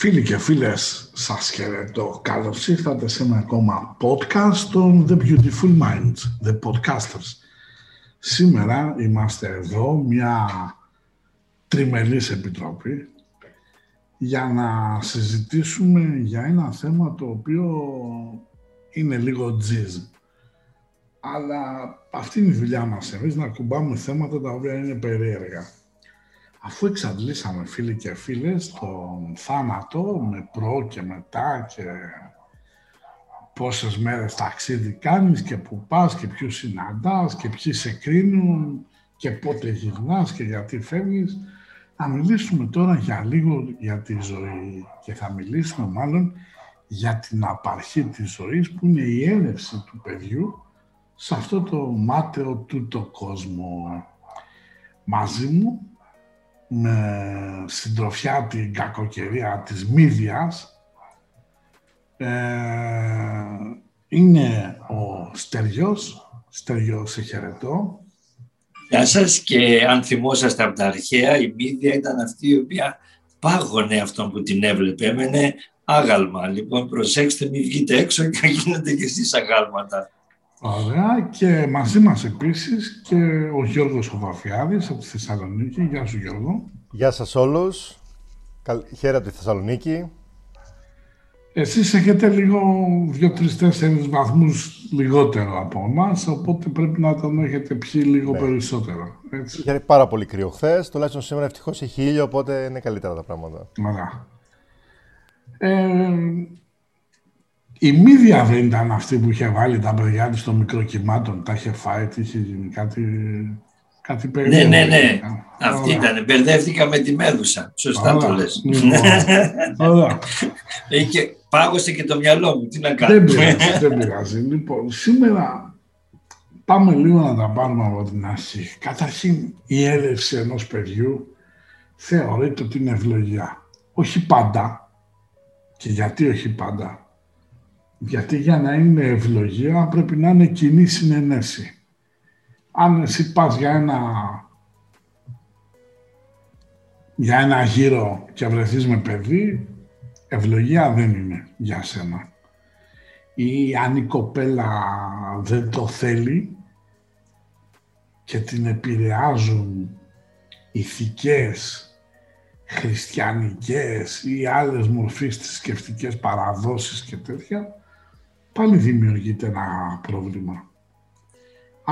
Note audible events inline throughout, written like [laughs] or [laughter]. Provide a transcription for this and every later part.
Φίλοι και φίλες, σας χαιρετώ. Καλώς ήρθατε σε ένα ακόμα podcast των The Beautiful Minds, The Podcasters. Σήμερα είμαστε εδώ, μια τριμελής επιτροπή, για να συζητήσουμε για ένα θέμα το οποίο είναι λίγο τζιζ. Αλλά αυτή είναι η δουλειά μας εμείς, να κουμπάμε θέματα τα οποία είναι περίεργα αφού εξαντλήσαμε φίλοι και φίλες τον θάνατο με προ και μετά και πόσες μέρες ταξίδι κάνεις και που πας και ποιους συναντάς και ποιοι σε κρίνουν και πότε γυρνάς και γιατί φεύγεις. Θα μιλήσουμε τώρα για λίγο για τη ζωή και θα μιλήσουμε μάλλον για την απαρχή της ζωής που είναι η έλευση του παιδιού σε αυτό το μάταιο τούτο κόσμο. Μαζί μου με συντροφιά την κακοκαιρία της Μύδιας ε, είναι ο Στεριός. Στεριό, σε χαιρετώ. Γεια σας και αν θυμόσαστε από τα αρχαία η Μύδια ήταν αυτή η οποία πάγωνε αυτόν που την έβλεπε. Έμενε άγαλμα. Λοιπόν προσέξτε μην βγείτε έξω και [laughs] γίνετε και εσείς αγάλματα. Ωραία. Και μαζί μας επίσης και ο Γιώργος Χοβαφιάδης από τη Θεσσαλονίκη. Γεια σου Γιώργο. Γεια σας όλους. Χαίρετε τη Θεσσαλονίκη. Εσείς έχετε λίγο δύο, τρεις, τέσσερις βαθμούς λιγότερο από εμάς, οπότε πρέπει να τον έχετε πιει λίγο ναι. περισσότερο. Έτσι. Είχε πάρα πολύ κρύο χθες, τουλάχιστον σήμερα ευτυχώς έχει ήλιο, οπότε είναι καλύτερα τα πράγματα. Ωραία. Ε, η Μύδια δεν ήταν αυτή που είχε βάλει τα παιδιά της στο μικροκυμάτων, τα είχε φάει, είχε γίνει κάτι, κάτι Ναι, ναι, ναι. Αυτή ήταν. Μπερδεύτηκα με τη Μέδουσα. Σωστά το λες. Ωραία. Είχε, πάγωσε και το μυαλό μου. Τι να κάνω. Δεν πειράζει, δεν πειράζει. Λοιπόν, σήμερα πάμε λίγο να τα πάρουμε από την αρχή. Καταρχήν, η έλευση ενός παιδιού θεωρείται ότι είναι ευλογία. Όχι πάντα. Και γιατί όχι πάντα. Γιατί για να είναι ευλογία πρέπει να είναι κοινή συνενέση. Αν εσύ πας για ένα, για ένα γύρο και βρεθείς με παιδί, ευλογία δεν είναι για σένα. Ή αν η κοπέλα δεν το θέλει και την επηρεάζουν ηθικές, χριστιανικές ή άλλες μορφής θρησκευτικέ παραδόσεις και τέτοια, πάλι δημιουργείται ένα πρόβλημα.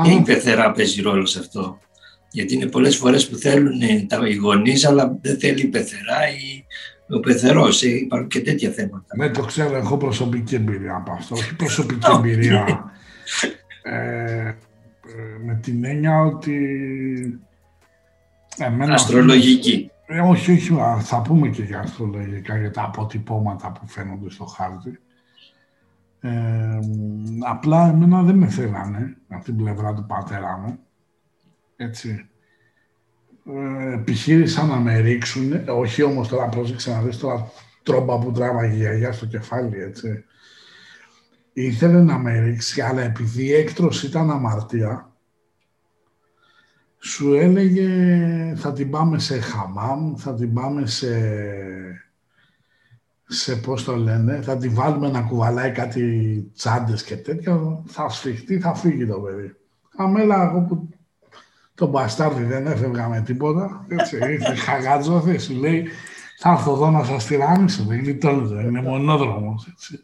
Και η πεθερά παίζει ρόλο σε αυτό. Γιατί είναι πολλές φορές που θέλουν τα γονείς, αλλά δεν θέλει η πεθερά ή ο πεθερός. Ε, υπάρχουν και τέτοια θέματα. Ναι, το ξέρω. Έχω προσωπική εμπειρία από αυτό. Όχι [laughs] προσωπική εμπειρία. Ε, ε, με την έννοια ότι... Εμένα, Αστρολογική. Ε, όχι, όχι, θα πούμε και για αστρολογικά, για τα αποτυπώματα που φαίνονται στο χάρτη. Ε, απλά εμένα δεν με θέλανε από την πλευρά του πατέρα μου. Έτσι. Ε, επιχείρησαν να με ρίξουν, όχι όμως τώρα πρόσεξε να δεις τώρα τρόμπα που τράβαγε η γιαγιά στο κεφάλι, έτσι. Ήθελε να με ρίξει, αλλά επειδή η έκτρωση ήταν αμαρτία, σου έλεγε θα την πάμε σε χαμάμ, θα την πάμε σε σε πώς το λένε, θα τη βάλουμε να κουβαλάει κάτι τσάντες και τέτοια, θα σφιχτεί, θα φύγει το παιδί. Αμέλα, εγώ που το μπαστάρδι δεν έφευγα με τίποτα, έτσι, ήρθε [laughs] χαγάτζο, σου λέει, θα έρθω εδώ να σας τυράννησω, δεν γλιτώνεται, είναι μονόδρομος, έτσι.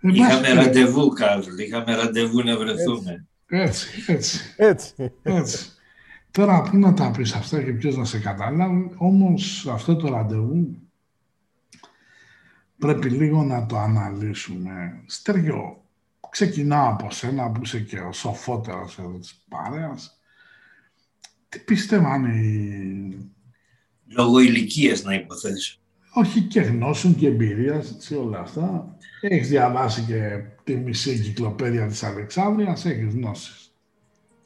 Είχαμε ραντεβού, Κάρλ, είχαμε ραντεβού να βρεθούμε. Έτσι, έτσι. Έτσι. έτσι. Τώρα, πού να τα πεις αυτά και ποιος να σε καταλάβει, όμως αυτό το ραντεβού πρέπει λίγο να το αναλύσουμε. Στεριό, ξεκινάω από σένα που είσαι και ο σοφότερος εδώ της παρέας. Τι πιστεύανε οι... Λόγω ηλικίας να υποθέσω. Όχι και γνώσεων και εμπειρίας, όλα αυτά. Έχεις διαβάσει και τη μισή εγκυκλοπαίδεια της Αλεξάνδρειας, έχεις γνώσεις.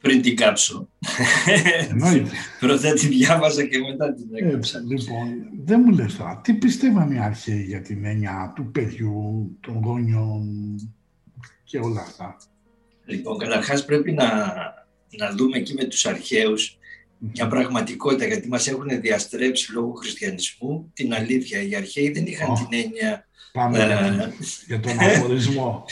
Πριν την κάψω. Εννοείται. [laughs] Πρώτα τη διάβαζα και μετά την έκαψα. Έτσι, λοιπόν, δεν μου λες τώρα, τι πιστεύαν οι αρχαίοι για την έννοια του παιδιού, των γόνιων και όλα αυτά; Λοιπόν, καταρχάς πρέπει να, να δούμε εκεί με τους αρχαίους μια πραγματικότητα, γιατί μας έχουν διαστρέψει λόγω χριστιανισμού την αλήθεια. Οι αρχαίοι δεν είχαν Ω. την έννοια... Πάμε Ε, για τον αφορισμό.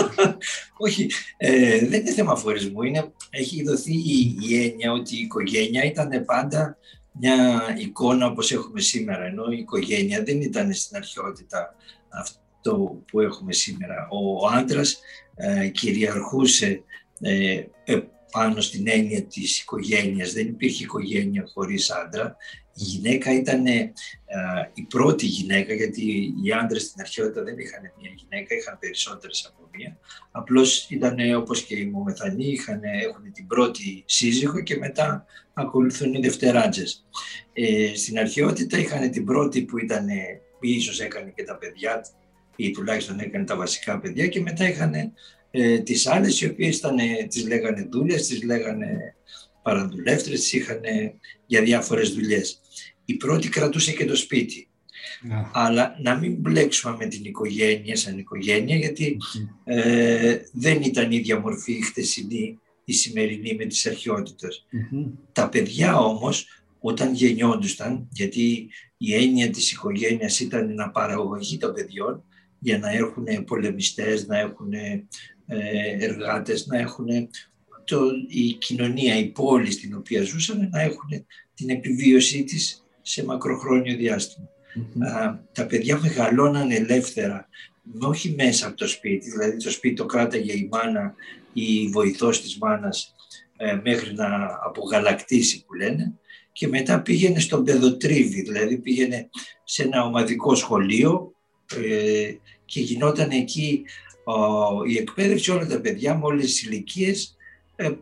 [laughs] Όχι, ε, δεν είναι θέμα αφορισμού. Είναι, έχει δοθεί η, η έννοια ότι η οικογένεια ήταν πάντα μια εικόνα όπως έχουμε σήμερα, ενώ η οικογένεια δεν ήταν στην αρχαιότητα αυτό που έχουμε σήμερα. Ο άντρας ε, κυριαρχούσε ε, ε, πάνω στην έννοια της οικογένειας. Δεν υπήρχε οικογένεια χωρίς άντρα. Η γυναίκα ήταν ε, η πρώτη γυναίκα, γιατί οι άντρες στην αρχαιότητα δεν είχαν μια γυναίκα, είχαν περισσότερες από μία. Απλώς ήταν ε, όπως και οι Μομεθανοί, είχαν, έχουν την πρώτη σύζυγο και μετά ακολουθούν οι δευτεράτζες. Ε, στην αρχαιότητα είχαν την πρώτη που ήταν, ε, ίσως έκανε και τα παιδιά, ή τουλάχιστον έκανε τα βασικά παιδιά και μετά είχαν ε, τις άλλες οι οποίες ήταν, ε, τις λέγανε δούλες, τις λέγανε παραδουλεύτρες, τις είχαν για διάφορες δουλειές. Η πρώτη κρατούσε και το σπίτι. Να. Αλλά να μην μπλέξουμε με την οικογένεια σαν οικογένεια, γιατί ε, δεν ήταν η ίδια μορφή η χτεσινή, η σημερινή με τις αρχαιότητες. Μμμ. Τα παιδιά όμως όταν γεννιόντουσαν, γιατί η έννοια της οικογένειας ήταν να παραγωγή των παιδιών για να έχουν πολεμιστές, να έχουν ε, εργάτες, να έχουν το, η κοινωνία, η πόλη στην οποία ζούσαν, να έχουν την επιβίωσή της σε μακροχρόνιο διάστημα. Μμμ. Α, τα παιδιά μεγαλώναν ελεύθερα, όχι μέσα από το σπίτι, δηλαδή το σπίτι το κράταγε η μάνα ή η βοηθός της μάνας ε, μέχρι να απογαλακτήσει που λένε και μετά πήγαινε στον παιδοτρίβι, δηλαδή πήγαινε σε ένα ομαδικό σχολείο ε, και γινόταν εκεί ο, η εκπαίδευση όλα τα παιδιά με όλες τις ηλικίες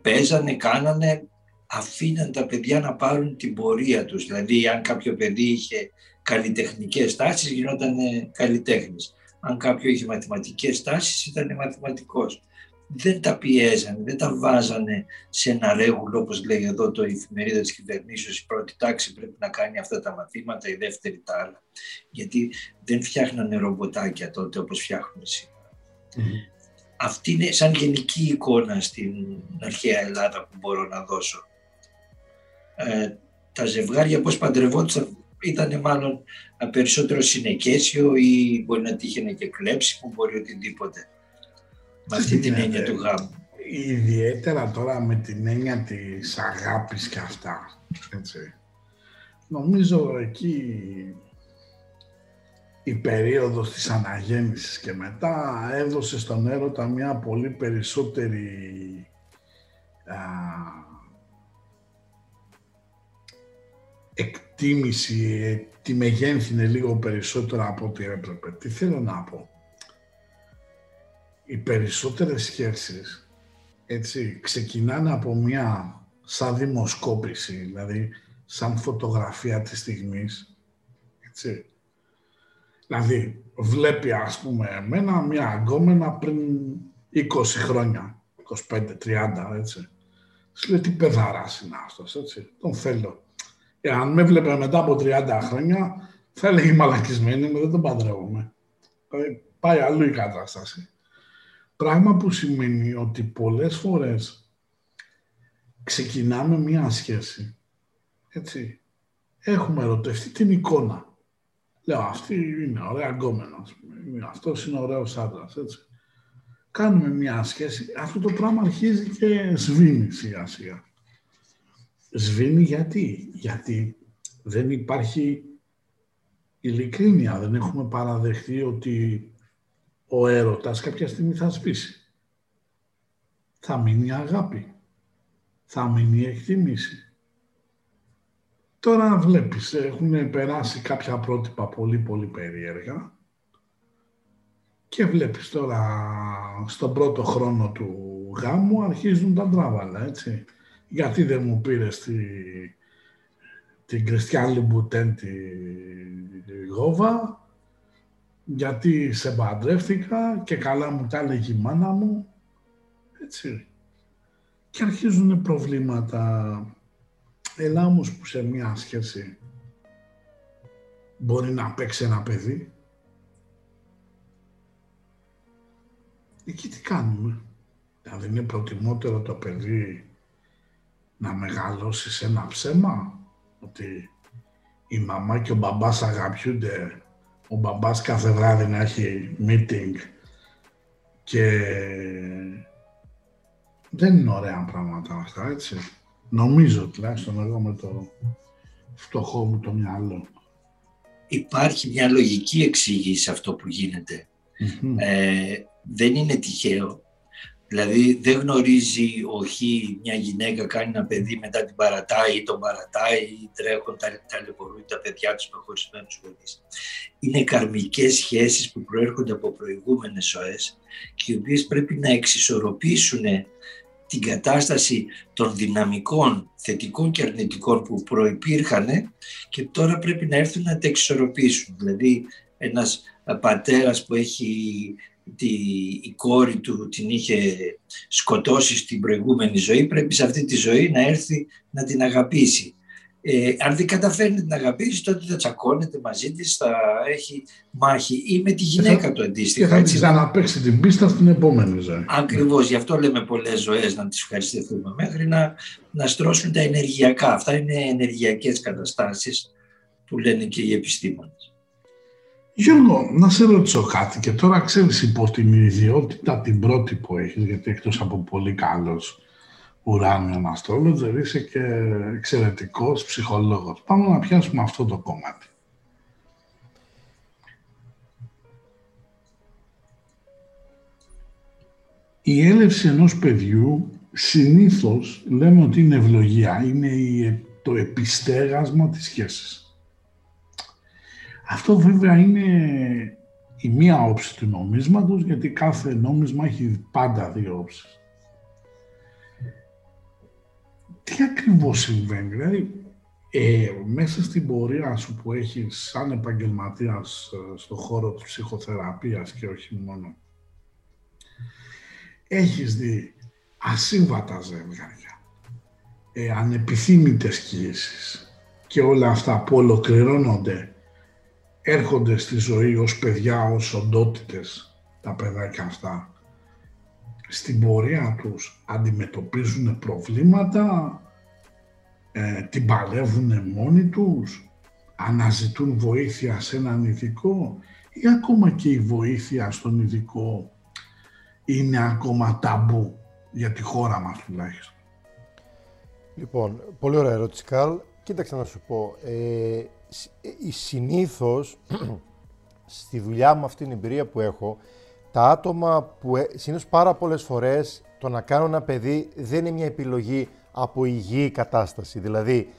παίζανε, κάνανε, αφήναν τα παιδιά να πάρουν την πορεία τους. Δηλαδή αν κάποιο παιδί είχε καλλιτεχνικές τάσεις γινόταν καλλιτέχνης. Αν κάποιο είχε μαθηματικές τάσεις ήταν μαθηματικός. Δεν τα πιέζανε, δεν τα βάζανε σε ένα ρέγουλο όπως λέει εδώ το εφημερίδα της κυβερνήσεως η πρώτη τάξη πρέπει να κάνει αυτά τα μαθήματα, η δεύτερη τα άλλα. Γιατί δεν φτιάχνανε ρομποτάκια τότε όπως φτιάχνουν σήμερα. Μμμ. Αυτή είναι σαν γενική εικόνα στην αρχαία Ελλάδα που μπορώ να δώσω. Ε, τα ζευγάρια πώς παντρευόντουσαν ήταν μάλλον περισσότερο συνεκέσιο ή μπορεί να τύχαινε και κλέψιμο, μπορεί οτιδήποτε. Με αυτή την έννοια του γάμου. Ιδιαίτερα τώρα με την έννοια της αγάπης και αυτά. Έτσι. Νομίζω εκεί η περίοδος της αναγέννησης και μετά έδωσε στον έρωτα μια πολύ περισσότερη α, εκτίμηση, ε, τη μεγένθυνε λίγο περισσότερο από ό,τι έπρεπε. Τι θέλω να πω. Οι περισσότερες σχέσεις έτσι, ξεκινάνε από μια σαν δημοσκόπηση, δηλαδή σαν φωτογραφία της στιγμής. Έτσι. Δηλαδή, βλέπει ας πούμε εμένα μια αγκόμενα πριν 20 χρόνια, 25-30, έτσι. Σου λέει τι παιδάρας είναι αυτός, έτσι. Τον θέλω. Εάν με βλέπε μετά από 30 χρόνια, θα έλεγε μαλακισμένη μου, δεν τον παντρεύομαι. Δηλαδή, πάει αλλού η κατάσταση. Πράγμα που σημαίνει ότι πολλές φορές ξεκινάμε μία σχέση, έτσι, έχουμε ερωτευτεί την εικόνα. Λέω, αυτή είναι ωραία γκόμενα, ας πούμε. αυτός είναι ωραίος άντρας, έτσι. Κάνουμε μία σχέση, αυτό το πράγμα αρχίζει και σβήνει σιγά σιγά. Σβήνει γιατί, γιατί δεν υπάρχει ειλικρίνεια, δεν έχουμε παραδεχτεί ότι ο έρωτας κάποια στιγμή θα σβήσει. Θα μείνει αγάπη. Θα μείνει εκτίμηση. Τώρα βλέπεις, έχουν περάσει κάποια πρότυπα πολύ πολύ περίεργα και βλέπεις τώρα στον πρώτο χρόνο του γάμου αρχίζουν τα τράβαλα, έτσι. Γιατί δεν μου πήρε τη την Κριστιαν Λουμπουτέν τη Γόβα, γιατί σε παντρεύτηκα και καλά μου τα έλεγε η μάνα μου. Έτσι. Και αρχίζουν προβλήματα. Ελά όμως που σε μια σχέση μπορεί να παίξει ένα παιδί. Εκεί τι κάνουμε; Δηλαδή είναι προτιμότερο το παιδί να μεγαλώσεις σε ένα ψέμα ότι η μαμά και ο μπαμπάς αγαπιούνται ο μπαμπάς κάθε βράδυ να έχει meeting και δεν είναι ωραία πράγματα αυτά, έτσι. Νομίζω τουλάχιστον εγώ με το φτωχό μου το μυαλό. Υπάρχει μια λογική εξήγηση σε αυτό που γινεται Ε, δεν είναι τυχαίο Δηλαδή δεν γνωρίζει όχι μια γυναίκα κάνει ένα παιδί μετά την παρατάει ή τον παρατάει ή τρέχουν, τα, ταλαιπωρούν τα παιδιά τους με χωρισμένους γονείς. Είναι καρμικές σχέσεις που προέρχονται από προηγούμενες ζωές και οι οποίες πρέπει να εξισορροπήσουν την κατάσταση των δυναμικών θετικών και αρνητικών που προϋπήρχαν και τώρα πρέπει να έρθουν να τα εξισορροπήσουν. Δηλαδή ένας πατέρας που έχει τη, η κόρη του την είχε σκοτώσει στην προηγούμενη ζωή, πρέπει σε αυτή τη ζωή να έρθει να την αγαπήσει. Ε, αν δεν καταφέρνει να την αγαπήσει, τότε θα τσακώνεται μαζί της, θα έχει μάχη ή με τη γυναίκα του αντίστοιχα. Και θα τη ξαναπέξει την πίστα στην επόμενη ζωή. Ακριβώς. Γι' αυτό λέμε πολλές ζωές να τις ευχαριστηθούμε μέχρι να, να στρώσουν τα ενεργειακά. Αυτά είναι ενεργειακές καταστάσεις που λένε και οι επιστήμονες. Γιώργο, να σε ρωτήσω κάτι και τώρα ξέρεις υπό την ιδιότητα την πρώτη που έχεις, γιατί εκτός από πολύ καλός ουράνιο αστρόλογος, είσαι και εξαιρετικός ψυχολόγος. Πάμε να πιάσουμε αυτό το κομμάτι. Η έλευση ενός παιδιού συνήθως λέμε ότι είναι ευλογία, είναι το επιστέγασμα της σχέσης. Αυτό βέβαια είναι η μία όψη του νομίσματος, γιατί κάθε νόμισμα έχει πάντα δύο όψεις. Τι ακριβώς συμβαίνει, δηλαδή ε, μέσα στην πορεία σου που έχεις σαν επαγγελματίας ε, στο χώρο της ψυχοθεραπείας και όχι μόνο, έχεις δει ασύμβατα ζευγάρια, ε, ανεπιθύμητες κοίησεις και όλα αυτά που ολοκληρώνονται έρχονται στη ζωή ως παιδιά, ως οντότητες τα παιδάκια αυτά. Στην πορεία τους αντιμετωπίζουν προβλήματα, ε, την παλεύουν μόνοι τους, αναζητούν βοήθεια σε έναν ειδικό ή ακόμα και η βοήθεια στον ειδικό είναι ακόμα ταμπού για τη χώρα μας τουλάχιστον. Λοιπόν, πολύ ωραία ερώτηση, Καρλ. Κοίταξε να σου πω. Ε, ε, συνήθως [clears throat] στη δουλειά μου αυτή την εμπειρία που έχω, τα άτομα που ε, συνήθως πάρα πολλές φορές το να κάνω ένα παιδί δεν είναι μια επιλογή από υγιή κατάσταση. Δηλαδή,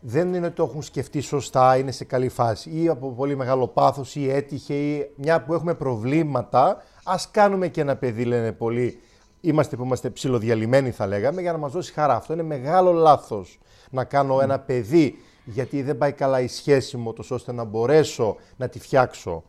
δεν είναι ότι το έχουν σκεφτεί σωστά, είναι σε καλή φάση ή από πολύ μεγάλο πάθος ή έτυχε ή μια που έχουμε προβλήματα, ας κάνουμε και ένα παιδί λένε πολλοί. Είμαστε που είμαστε ψιλοδιαλυμένοι θα λέγαμε για να μας δώσει χαρά. Αυτό είναι μεγάλο λάθος να κάνω ένα παιδί γιατί δεν πάει καλά η σχέση μου, τόσο ώστε να μπορέσω να τη φτιάξω.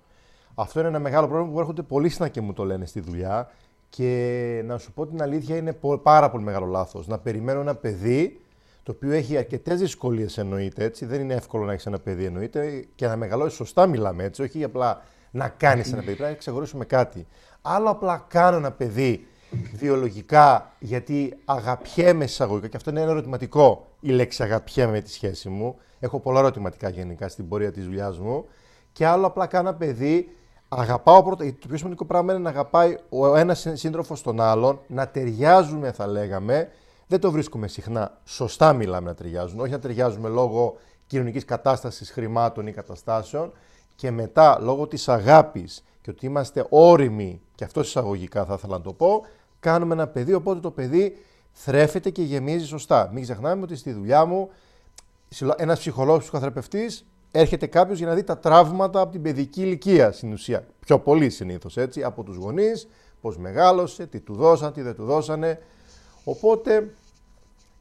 Αυτό είναι ένα μεγάλο πρόβλημα που έρχονται πολλοί συχνά και μου το λένε στη δουλειά. Και να σου πω την αλήθεια, είναι πάρα πολύ μεγάλο λάθος. Να περιμένω ένα παιδί το οποίο έχει αρκετές δυσκολίες, εννοείται έτσι. Δεν είναι εύκολο να έχεις ένα παιδί, εννοείται. Και να μεγαλώσεις σωστά, μιλάμε έτσι. Όχι απλά να κάνεις ένα παιδί. Πρέπει να ξεχωρίσουμε κάτι. Άλλο απλά κάνω ένα παιδί βιολογικά, γιατί αγαπιέμαι εισαγωγικά, και αυτό είναι ένα ερωτηματικό η λέξη αγαπιέμαι με τη σχέση μου. Έχω πολλά ερωτηματικά γενικά στην πορεία της δουλειάς μου. Και άλλο απλά κάνω ένα παιδί, αγαπάω πρώτα. Το πιο σημαντικό πράγμα είναι να αγαπάει ο ένας σύντροφος τον άλλον, να ταιριάζουμε, θα λέγαμε. Δεν το βρίσκουμε συχνά. Σωστά μιλάμε να ταιριάζουν. Όχι να ταιριάζουμε λόγω κοινωνικής κατάστασης, χρημάτων ή καταστάσεων. Και μετά, λόγω της αγάπης και ότι είμαστε όριμοι, και αυτό εισαγωγικά θα ήθελα να το πω, κάνουμε ένα παιδί, οπότε το παιδί θρέφεται και γεμίζει σωστά. Μην ξεχνάμε ότι στη δουλειά μου ένας ψυχολόγος ψυχοθεραπευτής έρχεται κάποιος για να δει τα τραύματα από την παιδική ηλικία στην ουσία. Πιο πολύ συνήθως έτσι, από τους γονείς, πώς μεγάλωσε, τι του δώσαν, τι δεν του δώσανε. Οπότε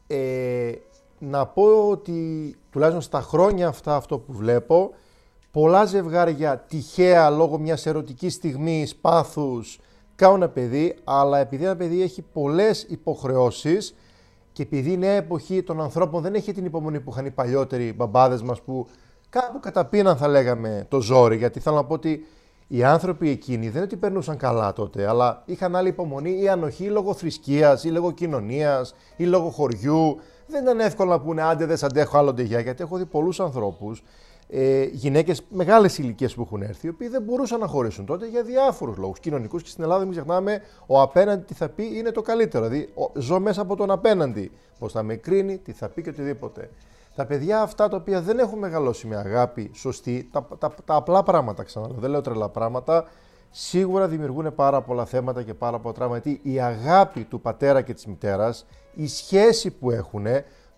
ε, να πω ότι τουλάχιστον στα χρόνια αυτά αυτό που βλέπω, πολλά ζευγάρια τυχαία λόγω μιας ερωτικής στιγμής, πάθους, κάνουν ένα παιδί, αλλά επειδή ένα παιδί έχει πολλές υποχρεώσεις και επειδή η νέα εποχή των ανθρώπων δεν έχει την υπομονή που είχαν οι παλιότεροι μπαμπάδες μας που κάπου καταπίναν θα λέγαμε το ζόρι, γιατί θέλω να πω ότι οι άνθρωποι εκείνοι δεν είναι ότι περνούσαν καλά τότε, αλλά είχαν άλλη υπομονή ή ανοχή λόγω θρησκείας ή λόγω κοινωνίας ή λόγω χωριού. Δεν ήταν εύκολο να πούνε άντε δεν αντέχω άλλο ντεγιά, γιατί έχω δει πολλούς ανθρώπους, ε, γυναίκες μεγάλες ηλικίες που έχουν έρθει, οι οποίοι δεν μπορούσαν να χωρίσουν τότε για διάφορους λόγους κοινωνικούς. Και στην Ελλάδα, μην ξεχνάμε, ο απέναντι τι θα πει είναι το καλύτερο. Δηλαδή, ζω μέσα από τον απέναντι. Πώς θα με κρίνει, τι θα πει και οτιδήποτε. Τα παιδιά αυτά τα οποία δεν έχουν μεγαλώσει με αγάπη σωστή, τα, τα, τα απλά πράγματα ξαναλέω, δεν λέω τρελά πράγματα, σίγουρα δημιουργούν πάρα πολλά θέματα και πάρα πολλά τραύματα. Γιατί η αγάπη του πατέρα και της μητέρας, η σχέση που έχουν,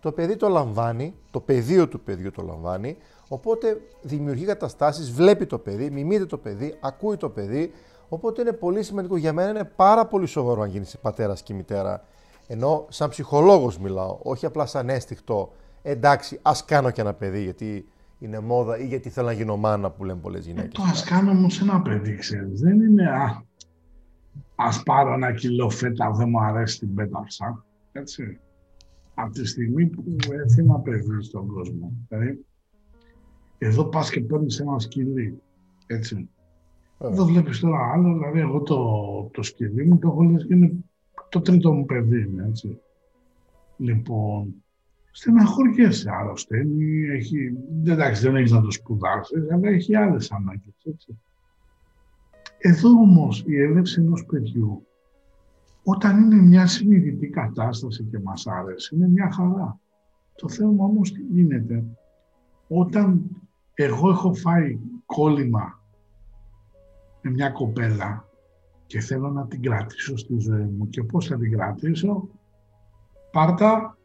το παιδί το λαμβάνει, το πεδίο του παιδιού το λαμβάνει, οπότε δημιουργεί καταστάσεις, βλέπει το παιδί, μιμείται το παιδί, ακούει το παιδί, οπότε είναι πολύ σημαντικό. Για μένα είναι πάρα πολύ σοβαρό αν γίνεις πατέρας και μητέρα. Ενώ σαν ψυχολόγος μιλάω, όχι απλά σαν αίσθηκτο εντάξει, ας κάνω και ένα παιδί γιατί είναι μόδα ή γιατί θέλω να γίνω μάνα που λένε πολλές γυναίκες. το ας κάνω όμως ένα παιδί, ξέρεις. Δεν είναι α, ας πάρω ένα κιλό φέτα, δεν μου αρέσει την πέταξα. Έτσι. Από τη στιγμή που έρθει ένα παιδί στον κόσμο. Δηλαδή, εδώ πας και παίρνεις ένα σκυλί. Έτσι. Ε. Εδώ βλέπεις τώρα άλλο, δηλαδή εγώ το, το σκυλί μου το έχω λες και είναι το τρίτο μου παιδί. Έτσι. Λοιπόν, στεναχωριέσαι, αρρωσταίνει, έχει, εντάξει δεν έχεις να το σπουδάσεις, αλλά έχει άλλες ανάγκες, έτσι. Εδώ όμως η έλευση ενός παιδιού, όταν είναι μια συνειδητή κατάσταση και μας άρεσε, είναι μια χαρά. Το θέμα όμως τι γίνεται, όταν εγώ έχω φάει κόλλημα με μια κοπέλα και θέλω να την κρατήσω στη ζωή μου και πώς θα την κρατήσω, πάρτα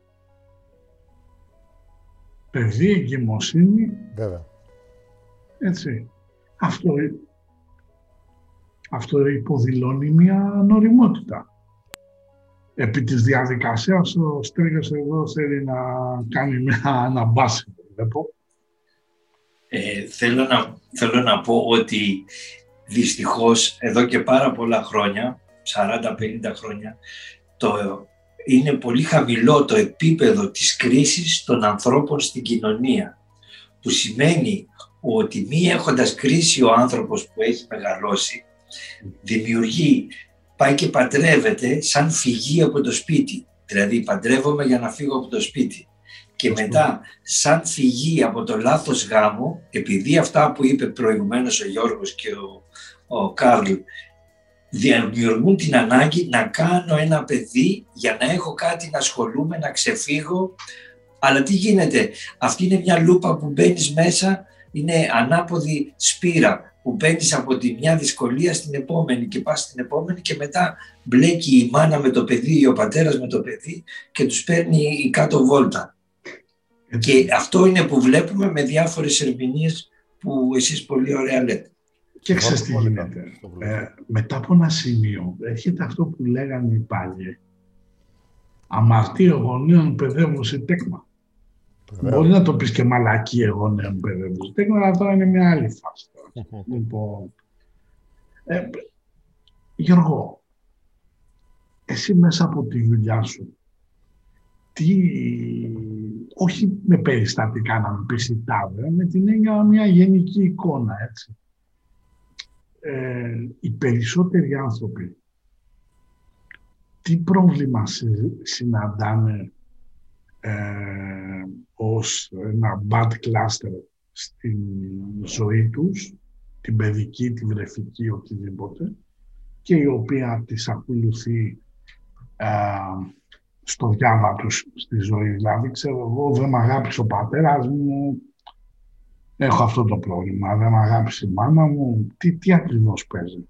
παιδί, εγκυμοσύνη. Βέβαια. Έτσι. Αυτό, αυτό υποδηλώνει μια νοριμότητα. Επί της διαδικασίας ο Στέργας εδώ θέλει να κάνει μια αναμπάση. Ε, θέλω, να, θέλω να πω ότι δυστυχώς εδώ και πάρα πολλά χρόνια, 40-50 χρόνια, το είναι πολύ χαμηλό το επίπεδο της κρίσης των ανθρώπων στην κοινωνία. Που σημαίνει ότι μη έχοντας κρίση ο άνθρωπος που έχει μεγαλώσει, δημιουργεί, πάει και παντρεύεται σαν φυγή από το σπίτι. Δηλαδή παντρεύομαι για να φύγω από το σπίτι. Και μετά, σαν φυγή από το λάθος γάμο, επειδή αυτά που είπε προηγουμένως ο Γιώργος και ο, ο Κάρλ δημιουργούν την ανάγκη να κάνω ένα παιδί για να έχω κάτι να ασχολούμαι, να ξεφύγω. Αλλά τι γίνεται, αυτή είναι μια λούπα που μπαίνεις μέσα, είναι ανάποδη σπήρα που μπαίνεις από τη μια δυσκολία στην επόμενη και πας στην επόμενη και μετά μπλέκει η μάνα με το παιδί ή ο πατέρας με το παιδί και τους παίρνει η κάτω βόλτα. Και αυτό είναι που βλέπουμε με διάφορες ερμηνείες που εσείς πολύ ωραία λέτε. Και ξέρεις τι γίνεται. Ε, μετά από ένα σημείο έρχεται αυτό που λέγανε οι πάλι. Αμαρτία γονέων παιδεύουν σε τέκμα. Μπορεί να το πεις και μαλακή γονέων παιδεύουν σε τέκμα, αλλά τώρα είναι μια άλλη φάση. [laughs] λοιπόν, ε, Γιώργο, εσύ μέσα από τη δουλειά σου, τι, όχι με περιστατικά να με πεις με την έννοια μια γενική εικόνα, έτσι. Ε, οι περισσότεροι άνθρωποι τι πρόβλημα συναντάνε ε, ως ένα bad cluster στην ζωή τους, την παιδική, την βρεφική, οτιδήποτε, και η οποία τις ακολουθεί ε, στο διάβα τους στη ζωή. Δηλαδή, ξέρω εγώ, δεν με αγάπησε ο πατέρας μου, έχω αυτό το πρόβλημα, δεν με αγάπησε η μάνα μου, τι, τι ακριβώς παίζει.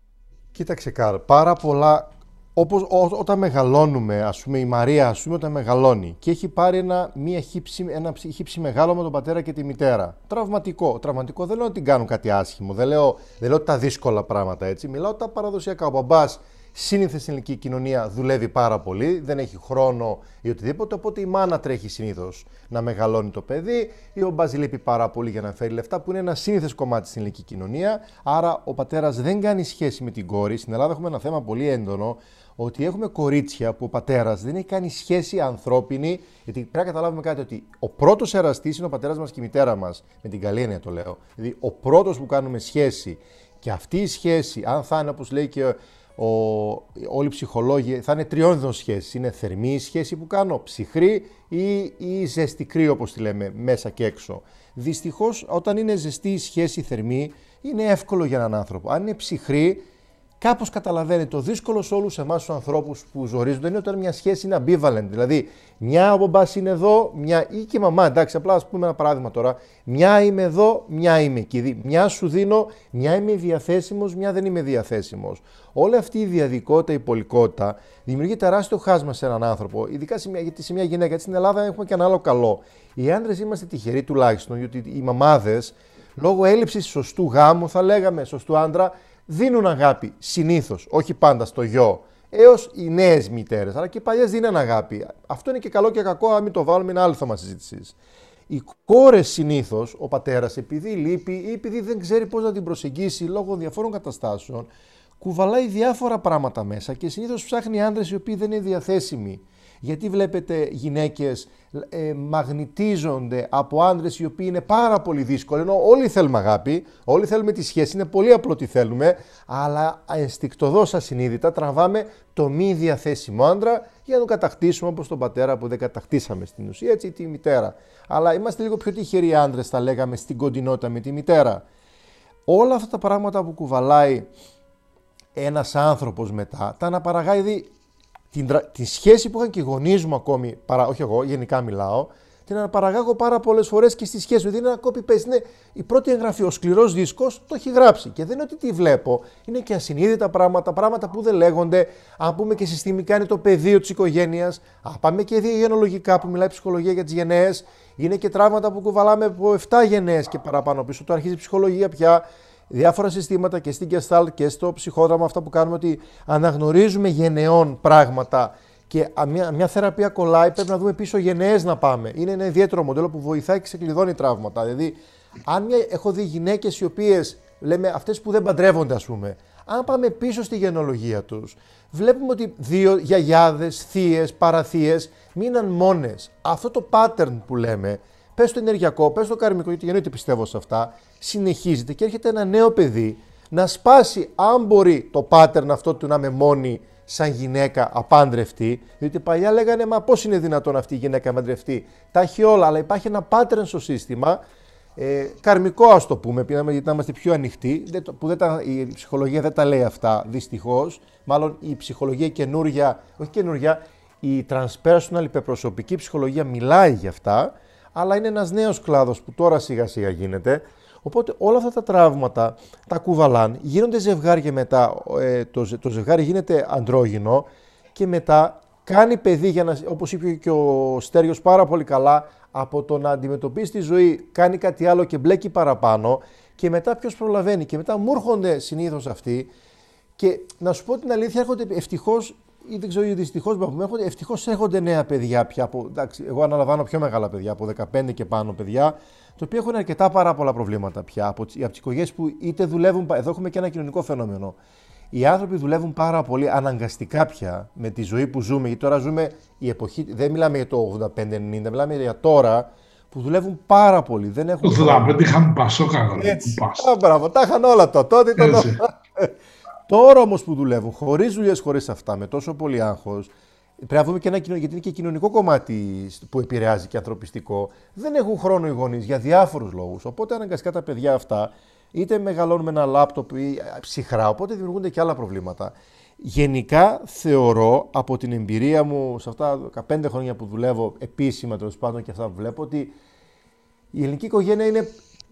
Κοίταξε Καρ, πάρα πολλά, όπως όταν μεγαλώνουμε, ας πούμε η Μαρία ας πούμε όταν μεγαλώνει και έχει πάρει ένα, μία χύψη, ένα χύψη μεγάλο με τον πατέρα και τη μητέρα. Τραυματικό, τραυματικό δεν λέω ότι την κάνουν κάτι άσχημο, δεν λέω, δεν λέω τα δύσκολα πράγματα έτσι, μιλάω τα παραδοσιακά. Ο μπαμπάς σύνηθες στην ελληνική κοινωνία δουλεύει πάρα πολύ, δεν έχει χρόνο ή οτιδήποτε. Οπότε η μάνα τρέχει συνήθως να μεγαλώνει το παιδί, ή ο μπαζ λείπει πάρα πολύ για να φέρει λεφτά, που είναι ένα σύνηθες κομμάτι στην ελληνική κοινωνία. Άρα ο πατέρας δεν κάνει σχέση με την κόρη. Στην Ελλάδα έχουμε ένα θέμα πολύ έντονο ότι έχουμε κορίτσια που ο πατέρας δεν έχει κάνει σχέση ανθρώπινη. Γιατί πρέπει να καταλάβουμε κάτι, ότι ο πρώτος εραστής είναι ο πατέρας μας και η μητέρα μας. Με την καλή έννοια το λέω. Δηλαδή, ο πρώτος που κάνουμε σχέση και αυτή η σχέση, αν θα είναι όπως λέει και ο, όλοι οι ψυχολόγοι, θα είναι τριών ειδών σχέσεις. Είναι θερμή η σχέση που κάνω, ψυχρή ή, ή ζεστικρή όπως τη λέμε, μέσα και έξω. Δυστυχώς, όταν είναι ζεστή η σχέση θερμή, είναι εύκολο για έναν άνθρωπο. Αν είναι ψυχρή, κάπως καταλαβαίνει. Το δύσκολο σε όλους εμάς τους ανθρώπους που ζορίζονται είναι όταν μια σχέση είναι ambivalent. Δηλαδή, μια ο μπαμπάς είναι εδώ, μια ή και η μαμά. Εντάξει, απλά ας πούμε ένα παράδειγμα τώρα. Μια είμαι εδώ, μια είμαι εκεί. Μια σου δίνω, μια είμαι διαθέσιμος, μια δεν είμαι διαθέσιμος. Όλη αυτή η διαδικότητα, η πολικότητα δημιουργεί τεράστιο χάσμα σε έναν άνθρωπο. Ειδικά σε μια, γιατί σε μια γυναίκα. Γιατί στην Ελλάδα έχουμε και ένα άλλο καλό. Οι άντρες είμαστε τυχεροί τουλάχιστον, γιατί οι μαμάδες λόγω έλλειψης σωστού γάμου, θα λέγαμε σωστού άντρα, δίνουν αγάπη συνήθως, όχι πάντα στο γιο, έως οι νέες μητέρες. Αλλά και οι παλιές δίνουν αγάπη. Αυτό είναι και καλό και κακό, αν μην το βάλουμε, είναι άλλο θέμα συζήτησης. Οι κόρες συνήθως, ο πατέρας, επειδή λείπει ή επειδή δεν ξέρει πώς να την προσεγγίσει λόγω διαφόρων καταστάσεων, κουβαλάει διάφορα πράγματα μέσα και συνήθως ψάχνει άντρες οι οποίοι δεν είναι διαθέσιμοι γιατί βλέπετε γυναίκες ε, μαγνητίζονται από άντρες οι οποίοι είναι πάρα πολύ δύσκολοι, ενώ όλοι θέλουμε αγάπη, όλοι θέλουμε τη σχέση, είναι πολύ απλό τι θέλουμε, αλλά ενστικτοδός ασυνείδητα τραβάμε το μη διαθέσιμο άντρα για να τον κατακτήσουμε όπως τον πατέρα που δεν κατακτήσαμε στην ουσία, έτσι τη μητέρα. Αλλά είμαστε λίγο πιο τυχεροί άντρες, θα λέγαμε, στην κοντινότητα με τη μητέρα. Όλα αυτά τα πράγματα που κουβαλάει ένας άνθρωπος μετά, τα αναπαραγάει την, τη σχέση που είχαν και οι γονείς μου ακόμη, παρά, όχι εγώ, γενικά μιλάω, την αναπαραγάγω πάρα πολλές φορές και στη σχέση μου. Δεν είναι ένα copy paste. Είναι η πρώτη εγγραφή. Ο σκληρός δίσκος το έχει γράψει. Και δεν είναι ότι τη βλέπω. Είναι και ασυνείδητα πράγματα, πράγματα που δεν λέγονται. Αν πούμε και συστημικά είναι το πεδίο της οικογένειας. Αν πάμε και διαγενολογικά που μιλάει η ψυχολογία για τις γενναίες. Είναι και τραύματα που κουβαλάμε από 7 γενναίες και παραπάνω πίσω. Το αρχίζει η ψυχολογία πια διάφορα συστήματα και στην Gestalt και στο ψυχόδραμα αυτά που κάνουμε ότι αναγνωρίζουμε γενεών πράγματα και μια, μια θεραπεία κολλάει, πρέπει να δούμε πίσω γενναίες να πάμε. Είναι ένα ιδιαίτερο μοντέλο που βοηθάει και ξεκλειδώνει τραύματα. Δηλαδή, αν μια, έχω δει γυναίκες οι οποίες, λέμε αυτές που δεν παντρεύονται, ας πούμε, αν πάμε πίσω στη γενολογία τους, βλέπουμε ότι δύο γιαγιάδες, θείες, παραθείες μείναν μόνες. Αυτό το pattern που λέμε πες το ενεργειακό, πες το καρμικό, γιατί εννοείται πιστεύω σε αυτά, συνεχίζεται και έρχεται ένα νέο παιδί να σπάσει, αν μπορεί, το pattern αυτό του να είμαι μόνη σαν γυναίκα απάντρευτη. Διότι παλιά λέγανε, Μα πώς είναι δυνατόν αυτή η γυναίκα απάντρευτη. Τα έχει όλα, αλλά υπάρχει ένα pattern στο σύστημα. Ε, καρμικό, ας το πούμε, γιατί να είμαστε πιο ανοιχτοί, που δεν τα, η ψυχολογία δεν τα λέει αυτά, δυστυχώς. Μάλλον η ψυχολογία καινούρια, όχι καινούρια, η transpersonal υπερπροσωπική ψυχολογία μιλάει για αυτά αλλά είναι ένας νέος κλάδος που τώρα σιγά σιγά γίνεται. Οπότε όλα αυτά τα τραύματα τα κουβαλάν, γίνονται ζευγάρια μετά, ε, το, το ζευγάρι γίνεται αντρόγινο και μετά κάνει παιδί για να, όπως είπε και ο Στέργιος πάρα πολύ καλά, από το να αντιμετωπίσει τη ζωή κάνει κάτι άλλο και μπλέκει παραπάνω και μετά ποιος προλαβαίνει και μετά μου έρχονται συνήθως αυτοί και να σου πω την αλήθεια έρχονται ευτυχώς ή δεν ξέρω, δυστυχώς με έρχονται, ευτυχώς έρχονται νέα παιδιά πια. Από, εντάξει, εγώ αναλαμβάνω πιο μεγάλα παιδιά, από 15 και πάνω παιδιά, τα οποία έχουν αρκετά πάρα πολλά προβλήματα πια. Από, από τις οικογένειες που είτε δουλεύουν. Εδώ έχουμε και ένα κοινωνικό φαινόμενο. Οι άνθρωποι δουλεύουν πάρα πολύ αναγκαστικά πια με τη ζωή που ζούμε. Γιατί τώρα ζούμε η εποχή. Δεν μιλάμε για το 85-90, μιλάμε για τώρα που δουλεύουν πάρα πολύ. Δεν έχουν. Το 85 είχαν πασόκα. Έτσι. μπράβο, τα είχαν όλα το. Τότε ήταν. Τώρα όμως που δουλεύουν, χωρίς δουλειές, χωρίς αυτά, με τόσο πολύ άγχος, πρέπει να δούμε και ένα γιατί είναι και κοινωνικό κομμάτι που επηρεάζει και ανθρωπιστικό. Δεν έχουν χρόνο οι γονείς για διάφορους λόγους. Οπότε αναγκαστικά τα παιδιά αυτά είτε μεγαλώνουν με ένα λάπτοπ ή ψυχρά, οπότε δημιουργούνται και άλλα προβλήματα. Γενικά θεωρώ από την εμπειρία μου σε αυτά τα 15 χρόνια που δουλεύω επίσημα τέλος πάντων και αυτά που βλέπω ότι η ελληνική οικογένεια είναι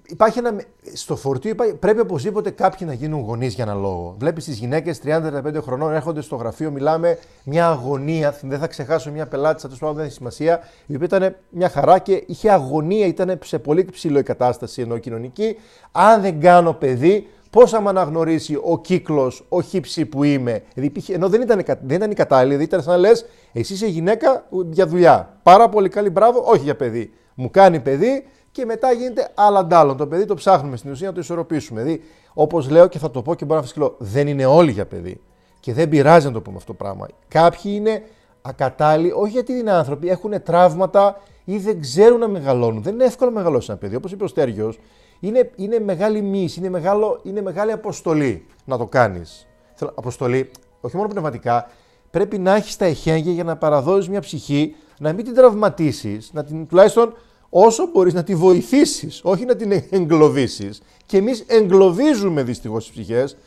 υπάρχει ένα, στο φορτίο υπάρχει, πρέπει οπωσδήποτε κάποιοι να γίνουν γονείς για ένα λόγο. Βλέπεις τις γυναίκες 30-35 χρονών έρχονται στο γραφείο, μιλάμε μια αγωνία. Δεν θα ξεχάσω μια πελάτη, τέλος πάντων δεν έχει σημασία, η οποία ήταν μια χαρά και είχε αγωνία, ήταν σε πολύ ψηλό η κατάσταση ενώ κοινωνική. Αν δεν κάνω παιδί, Πώς θα με αναγνωρίσει ο κύκλος, ο χύψη που είμαι. Δηλαδή, ενώ δεν ήταν, δεν ήταν η κατάλληλη, δηλαδή ήταν σαν να λες, εσύ είσαι γυναίκα για δουλειά. Πάρα πολύ καλή, μπράβο, όχι για παιδί. Μου κάνει παιδί και μετά γίνεται άλλαντάλλον. Το παιδί το ψάχνουμε στην ουσία να το ισορροπήσουμε. Δηλαδή, όπως λέω και θα το πω και μπορώ να φυσικαλώ, δεν είναι όλοι για παιδί. Και δεν πειράζει να το πούμε αυτό το πράγμα. Κάποιοι είναι ακατάλληλοι, όχι γιατί είναι άνθρωποι, έχουν τραύματα ή δεν ξέρουν να μεγαλώνουν. Δεν είναι εύκολο να μεγαλώσει ένα παιδί. Όπως είπε ο Στέργιος, είναι, είναι μεγάλη μίση, είναι, μεγάλο, είναι μεγάλη αποστολή να το κάνεις. Αποστολή, όχι μόνο πνευματικά, πρέπει να έχεις τα εχέγγυα για να παραδώσεις μια ψυχή, να μην την τραυματίσεις, να την τουλάχιστον όσο μπορείς να τη βοηθήσεις, όχι να την εγκλωβίσεις. Και εμείς εγκλωβίζουμε δυστυχώς τις ψυχές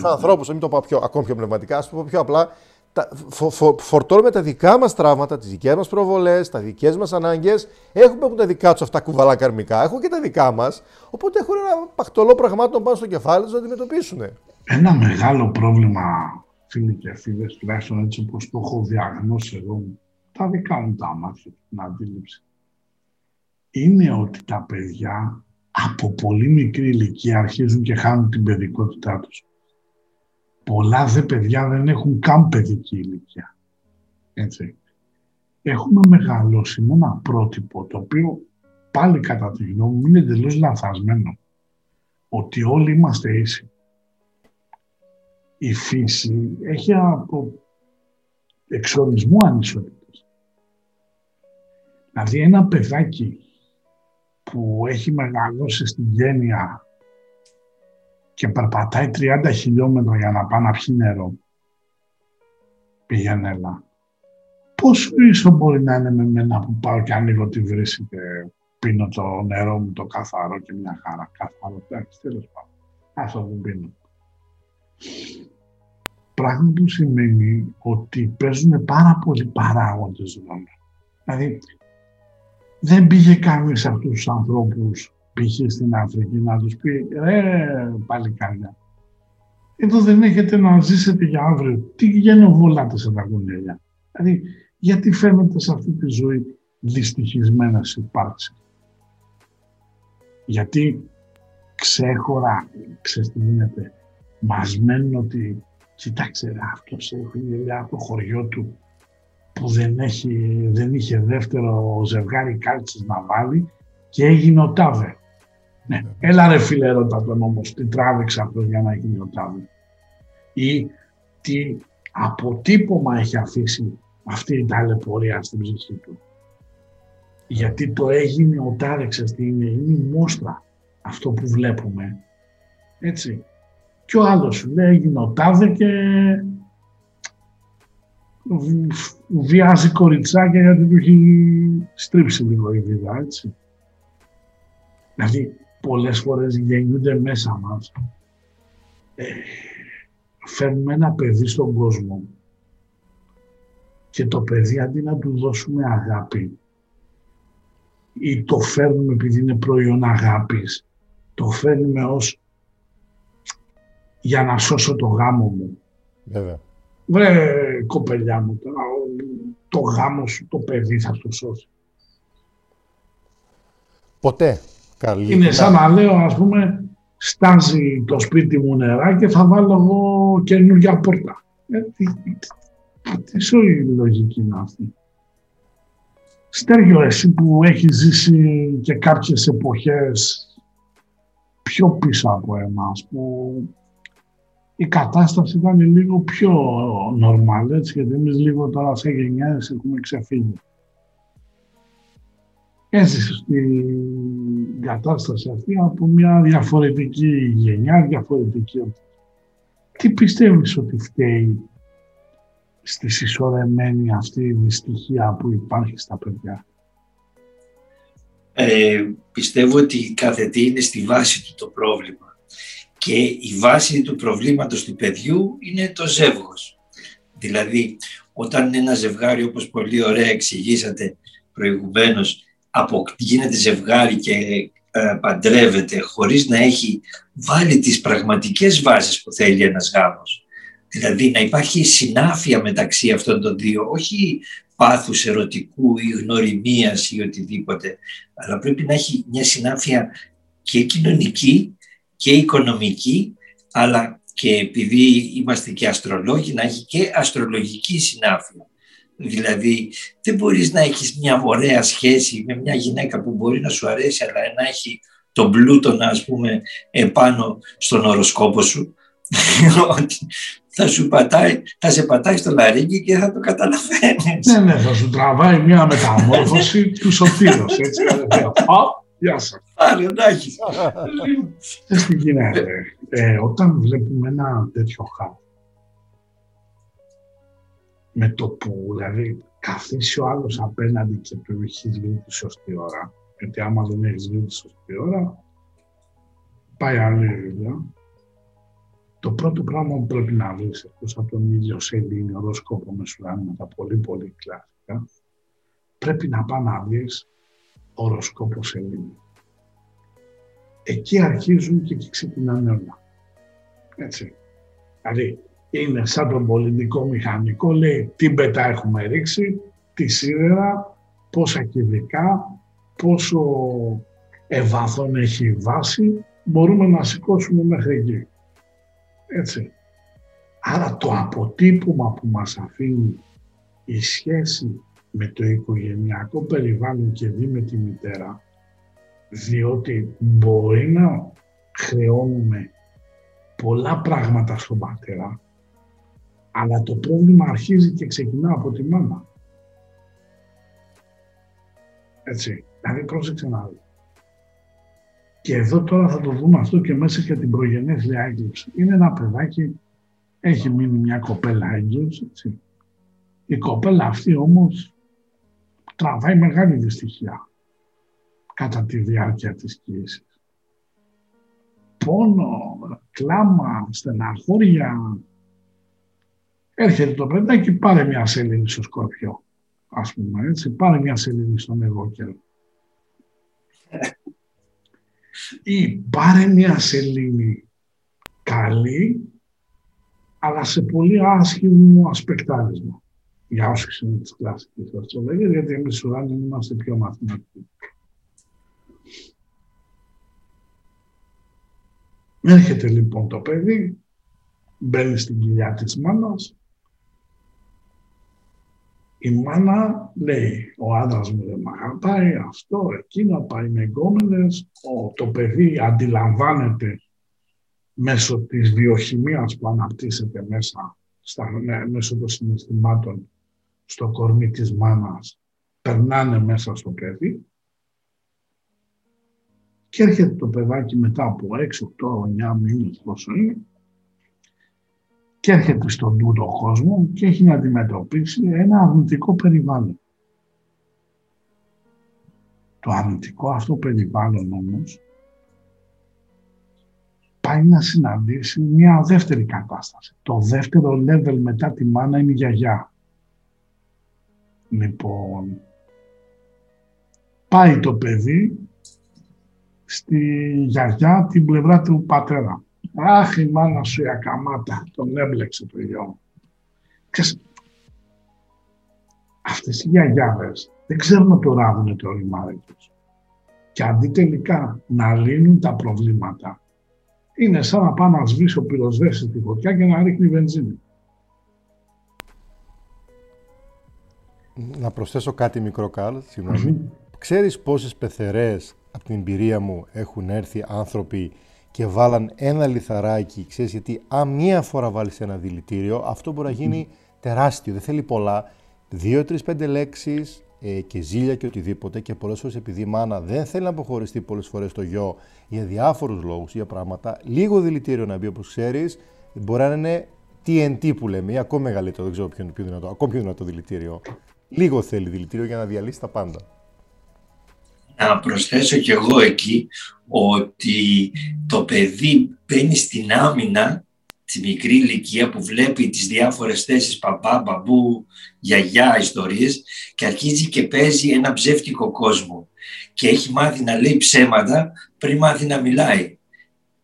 του ανθρώπους, μην το πω πιο, ακόμη πιο πνευματικά, ας το πω πιο απλά, τα, φο, φο, φορτώνουμε τα δικά μας τραύματα, τις δικές μας προβολές, τα δικές μας ανάγκες. Έχουμε έχουν τα δικά τους αυτά κουβαλά καρμικά, έχουν και τα δικά μας. Οπότε έχουν ένα παχτολό πραγμάτων πάνω στο κεφάλι τους να αντιμετωπίσουν. Ένα μεγάλο πρόβλημα, φίλοι και φίλες, τουλάχιστον έτσι όπως το έχω διαγνώσει εγώ, τα δικά μου τα μάτια, την αντίληψη, είναι ότι τα παιδιά από πολύ μικρή ηλικία αρχίζουν και χάνουν την παιδικότητά τους πολλά δε παιδιά δεν έχουν καν παιδική ηλικία. Έτσι. Έχουμε μεγαλώσει με ένα πρότυπο το οποίο πάλι κατά τη γνώμη μου είναι εντελώς λανθασμένο. Ότι όλοι είμαστε ίσοι. Η φύση έχει από εξορισμού ανισότητες. Δηλαδή ένα παιδάκι που έχει μεγαλώσει στην γένεια και περπατάει 30 χιλιόμετρα για να πάει να πιει νερό. Πήγαινε έλα. Πόσο ίσο μπορεί να είναι με μένα που πάω και ανοίγω τη βρύση και πίνω το νερό μου το καθαρό και μια χαρά. Καθαρό, εντάξει, τέλος πάντων. Αυτό δεν πίνω. Πράγμα που σημαίνει ότι παίζουν πάρα πολλοί παράγοντες ρόλο. Δηλαδή, δεν πήγε κανείς αυτούς τους ανθρώπους π.χ. στην Αφρική να τους πει «Ρε παλικάρια, εδώ δεν έχετε να ζήσετε για αύριο. Τι γενοβολάτε σε τα κουνέλια. Δηλαδή, γιατί φαίνεται σε αυτή τη ζωή δυστυχισμένα υπάρξει. Γιατί ξέχωρα, ξέρεις τι γίνεται, μας μένουν ότι κοιτάξτε αυτός έχει από το χωριό του που δεν, έχει, δεν είχε δεύτερο ζευγάρι κάλτσες να βάλει και έγινε ο Τάβε. Ναι. Έλα ρε φίλε ρώτα τον όμως, τι τράβηξε αυτό για να γίνει ο Τάβη. Ή τι αποτύπωμα έχει αφήσει αυτή η ταλαιπωρία στην ψυχή του. Γιατί το έγινε ο Τάρεξας τι είναι, είναι η μόστρα αυτό που βλέπουμε. Έτσι. Και ο άλλος σου λέει έγινε ο Τάδε και βιάζει κοριτσάκια γιατί του έχει στρίψει λίγο η βίδα, έτσι. Δηλαδή, πολλές φορές γεννιούνται μέσα μας. Ε, φέρνουμε ένα παιδί στον κόσμο και το παιδί αντί να του δώσουμε αγάπη ή το φέρνουμε επειδή είναι προϊόν αγάπης, το φέρνουμε ως για να σώσω το γάμο μου. Βέβαια. Βρε κοπελιά μου, το, το γάμο σου, το παιδί θα το σώσει. Ποτέ. Καλή. Είναι σαν να λέω, ας πούμε, στάζει το σπίτι μου νερά και θα βάλω εγώ καινούργια πόρτα. Ε, τι, τι, λογική είναι αυτή. Στέργιο, εσύ που έχεις ζήσει και κάποιες εποχές πιο πίσω από εμάς, που η κατάσταση ήταν λίγο πιο normal, έτσι, γιατί εμείς λίγο τώρα σε γενιές έχουμε ξεφύγει έζησε στην κατάσταση αυτή από μια διαφορετική γενιά, διαφορετική Τι πιστεύεις ότι φταίει στη συσσωρεμένη αυτή η δυστυχία που υπάρχει στα παιδιά; Ε, πιστεύω ότι κάθε τι είναι στη βάση του το πρόβλημα. Και η βάση του προβλήματος του παιδιού είναι το ζεύγος. Δηλαδή, όταν ένα ζευγάρι, όπως πολύ ωραία εξηγήσατε προηγουμένως, γίνεται ζευγάρι και ε, παντρεύεται χωρίς να έχει βάλει τις πραγματικές βάσεις που θέλει ένας γάμος. Δηλαδή να υπάρχει συνάφεια μεταξύ αυτών των δύο, όχι πάθους ερωτικού ή γνωριμίας ή οτιδήποτε, αλλά πρέπει να έχει μια συνάφεια και κοινωνική και οικονομική, αλλά και επειδή είμαστε και αστρολόγοι, να έχει και αστρολογική συνάφεια. Δηλαδή δεν μπορείς να έχεις μια ωραία σχέση με μια γυναίκα που μπορεί να σου αρέσει αλλά να έχει τον πλούτο ας πούμε επάνω στον οροσκόπο σου [laughs] ότι θα σου πατάει, θα σε πατάει στο λαρίκι και θα το καταλαβαίνεις. Ναι, ναι, θα σου τραβάει μια μεταμόρφωση [laughs] του σωτήρος, έτσι. Γεια σας. Άρα, εντάξει. Δεν τι γίνεται. Ε, όταν βλέπουμε ένα τέτοιο χάο, με το που, δηλαδή, καθίσει ο άλλος απέναντι και του έχει βρει τη σωστή ώρα, γιατί άμα δεν έχεις βρει τη σωστή ώρα, πάει άλλη δουλειά. Το πρώτο πράγμα που πρέπει να βρει εκτός από τον ίδιο σελήνη, οροσκόπος με τα πολύ πολύ κλασικά, πρέπει να πάει να βρει οροσκόπος σελήνη. Εκεί αρχίζουν και εκεί ξεκινάνε όλα. Έτσι. Δηλαδή, είναι σαν τον πολιτικό μηχανικό, λέει τι μπετά έχουμε ρίξει, τι σίδερα, πόσα κυβικά, πόσο ευάθον έχει η βάση, μπορούμε να σηκώσουμε μέχρι εκεί. Έτσι. Άρα το αποτύπωμα που μας αφήνει η σχέση με το οικογενειακό περιβάλλον και δει με τη μητέρα, διότι μπορεί να χρεώνουμε πολλά πράγματα στον πατέρα, αλλά το πρόβλημα αρχίζει και ξεκινά από τη μάνα. Έτσι, δηλαδή πρόσεξε να δεις. Και εδώ τώρα θα το δούμε αυτό και μέσα για την προγενέσια έγκληψη. Είναι ένα παιδάκι, έχει μείνει μια κοπέλα έγκυος, έτσι. Η κοπέλα αυτή όμως τραβάει μεγάλη δυστυχία κατά τη διάρκεια της κοίησης. Πόνο, κλάμα, στεναχώρια. Έρχεται το παιδάκι, πάρε μια σελήνη στο σκορπιό, ας πούμε έτσι, πάρε μια σελήνη στον εγώ καιρό ή πάρε μια σελήνη καλή, αλλά σε πολύ άσχημο ασπεκτάρισμα. Για όσους είναι της κλασικής αστρολογίας, γιατί εμείς ουράνοι είμαστε πιο μαθηματικοί. Έρχεται λοιπόν το παιδί, μπαίνει στην κοιλιά της μάνας, η μάνα λέει, ο άντρας μου δεν μ' αγαπάει, αυτό, εκείνο, πάει με εγκόμενες. Το παιδί αντιλαμβάνεται μέσω της βιοχημίας που αναπτύσσεται μέσα, στα, μέσω των συναισθημάτων στο κορμί της μάνας, περνάνε μέσα στο παιδί και έρχεται το παιδάκι μετά από 6, 8, 9 μήνες πόσο είναι και έρχεται στον τούτο κόσμο και έχει να αντιμετωπίσει ένα αρνητικό περιβάλλον. Το αρνητικό αυτό περιβάλλον όμως πάει να συναντήσει μια δεύτερη κατάσταση. Το δεύτερο level μετά τη μάνα είναι η γιαγιά. Λοιπόν, πάει το παιδί στη γιαγιά την πλευρά του πατέρα. Αχ, η μάνα σου η ακαμάτα, τον έμπλεξε το γιο. Ξέρεις, αυτές οι γιαγιάδες δεν ξέρουν να το ράβουν το ρημάδι τους. Και αντί τελικά να λύνουν τα προβλήματα, είναι σαν να πάει να σβήσει ο πυροσβέστης τη φωτιά και να ρίχνει βενζίνη. Να προσθέσω κάτι μικρό, Καρλ, συγγνώμη. Ξέρεις πόσες πεθερές από την εμπειρία μου έχουν έρθει άνθρωποι και βάλαν ένα λιθαράκι, ξέρεις γιατί αν μία φορά βάλεις ένα δηλητήριο, αυτό μπορεί να γίνει τεράστιο, δεν θέλει πολλά. Δύο, τρεις, πέντε λέξεις ε, και ζήλια και οτιδήποτε και πολλές φορές επειδή η μάνα δεν θέλει να αποχωριστεί πολλές φορές το γιο για διάφορους λόγους, για πράγματα, λίγο δηλητήριο να μπει όπως ξέρεις, μπορεί να είναι TNT που λέμε ή ακόμα μεγαλύτερο, δεν ξέρω ποιο είναι πιο δυνατό, ακόμα πιο δυνατό δηλητήριο. Λίγο θέλει δηλητήριο για να διαλύσει τα πάντα. Να προσθέσω κι εγώ εκεί ότι το παιδί μπαίνει στην άμυνα τη μικρή ηλικία που βλέπει τις διάφορες θέσεις παπά, μπαμπού, γιαγιά, ιστορίες και αρχίζει και παίζει ένα ψεύτικο κόσμο. Και έχει μάθει να λέει ψέματα πριν μάθει να μιλάει.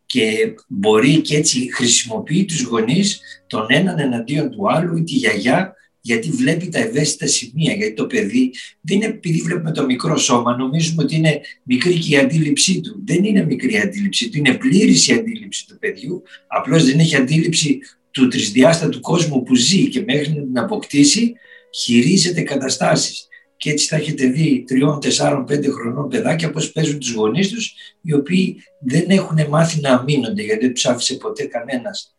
Και μπορεί και έτσι χρησιμοποιεί τους γονείς τον έναν εναντίον του άλλου ή τη γιαγιά γιατί βλέπει τα ευαίσθητα σημεία. Γιατί το παιδί δεν είναι επειδή βλέπουμε το μικρό σώμα, νομίζουμε ότι είναι μικρή και η αντίληψή του. Δεν είναι μικρή η αντίληψή του, είναι πλήρης η αντίληψη του παιδιού. Απλώς δεν έχει αντίληψη του τρισδιάστατου κόσμου που ζει και μέχρι να την αποκτήσει χειρίζεται καταστάσεις. Και έτσι θα έχετε δει τριών, τεσσάρων, πέντε χρονών παιδάκια πώς παίζουν τους γονείς τους, οι οποίοι δεν έχουν μάθει να αμήνονται, γιατί δεν τους άφησε ποτέ κανένας.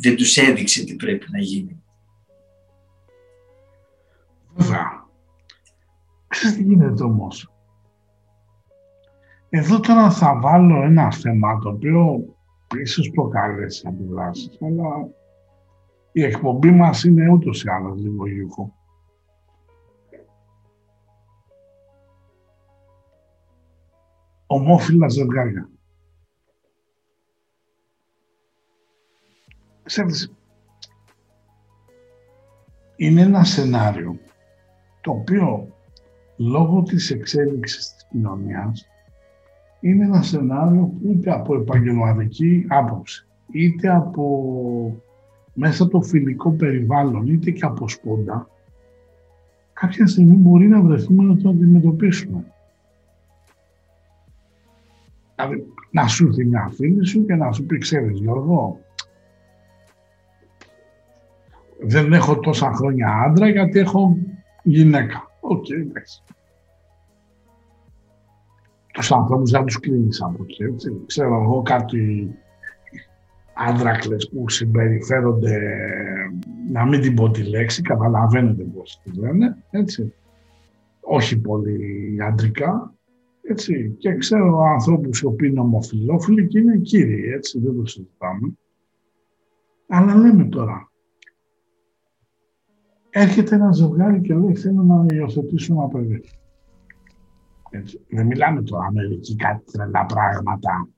Δεν τους έδειξε τι πρέπει να γίνει. Βέβαια. Ξέρεις τι γίνεται όμως; Εδώ τώρα θα βάλω ένα θέμα το οποίο ίσως προκαλέσει αντιδράσεις, αλλά η εκπομπή μας είναι ούτως ή άλλως λίγο γλυκό. Ομόφυλα ζευγάρια. Ξέρεις, είναι ένα σενάριο το οποίο λόγω της εξέλιξης της κοινωνίας είναι ένα σενάριο που είτε από επαγγελματική άποψη είτε από μέσα το φιλικό περιβάλλον, είτε και από σπόντα, κάποια στιγμή μπορεί να βρεθούμε να το αντιμετωπίσουμε. Δηλαδή, να σου έρθει μια φίλη σου και να σου πει, ξέρεις Γιώργο, δεν έχω τόσα χρόνια άντρα γιατί έχω γυναίκα. OK, okay, εντάξει. Τους ανθρώπους δεν τους κλείνεις από εκεί, έτσι. Ξέρω εγώ κάτι άνδρακλες που συμπεριφέρονται, να μην την πω τη λέξη, καταλαβαίνετε πώς τη λένε, έτσι. Όχι πολύ αντρικά, έτσι. Και ξέρω ανθρώπους οι οποίοι είναι ομοφιλόφιλοι και είναι κύριοι, έτσι, δεν το συζητάμε. Αλλά λέμε τώρα, έρχεται ένα ζευγάρι και λέει θέλω να υιοθετήσουμε ένα παιδί. Έτσι. Δεν μιλάμε τώρα Αμερική κάτι τρελά πράγματα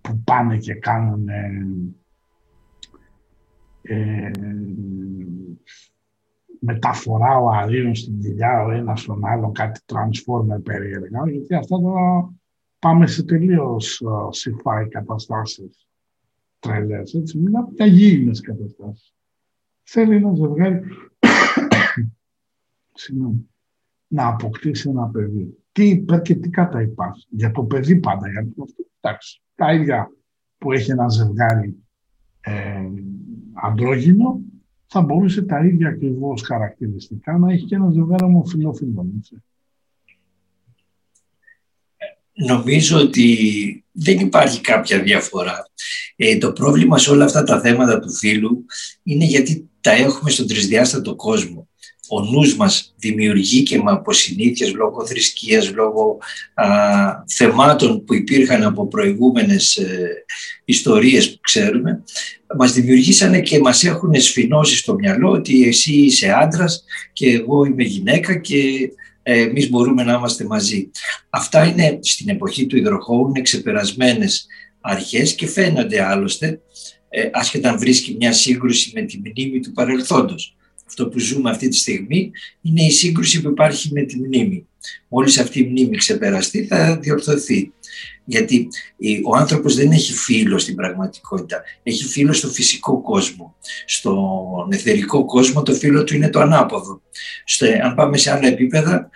που πάνε και κάνουν ε, μεταφορά ο αρίων στην κοιλιά ο ένας στον άλλο, κάτι transformer περίεργα, γιατί αυτά τώρα πάμε σε τελείως uh, καταστάσεις τρελές, έτσι, μιλάμε για γήινες καταστάσεις. Θέλει ένα ζευγάρι να αποκτήσει ένα παιδί. Τι υπέρ και τι κατά υπάρχει. Για το παιδί πάντα. Για το αυτό, εντάξει, τα ίδια που έχει ένα ζευγάρι ε, αντρόγυνο, θα μπορούσε τα ίδια ακριβώς χαρακτηριστικά να έχει και ένα ζευγάρι ομοφυλόφιλων. Νομίζω ότι δεν υπάρχει κάποια διαφορά. Ε, το πρόβλημα σε όλα αυτά τα θέματα του φίλου είναι γιατί τα έχουμε στον τρισδιάστατο κόσμο ο νους μας δημιουργεί και με αποσυνήθειες λόγω θρησκείας, λόγω α, θεμάτων που υπήρχαν από προηγούμενες ε, ιστορίες που ξέρουμε, μας δημιουργήσανε και μας έχουν σφινώσει στο μυαλό ότι εσύ είσαι άντρας και εγώ είμαι γυναίκα και ε, εμείς μπορούμε να είμαστε μαζί. Αυτά είναι στην εποχή του υδροχώου, είναι ξεπερασμένες αρχές και φαίνονται άλλωστε, ε, άσχετα αν βρίσκει μια σύγκρουση με τη μνήμη του παρελθόντος αυτό που ζούμε αυτή τη στιγμή είναι η σύγκρουση που υπάρχει με τη μνήμη. Μόλις αυτή η μνήμη ξεπεραστεί θα διορθωθεί. Γιατί ο άνθρωπος δεν έχει φίλο στην πραγματικότητα. Έχει φίλο στο φυσικό κόσμο. Στον εθερικό κόσμο το φίλο του είναι το ανάποδο. Στο, αν πάμε σε άλλα επίπεδα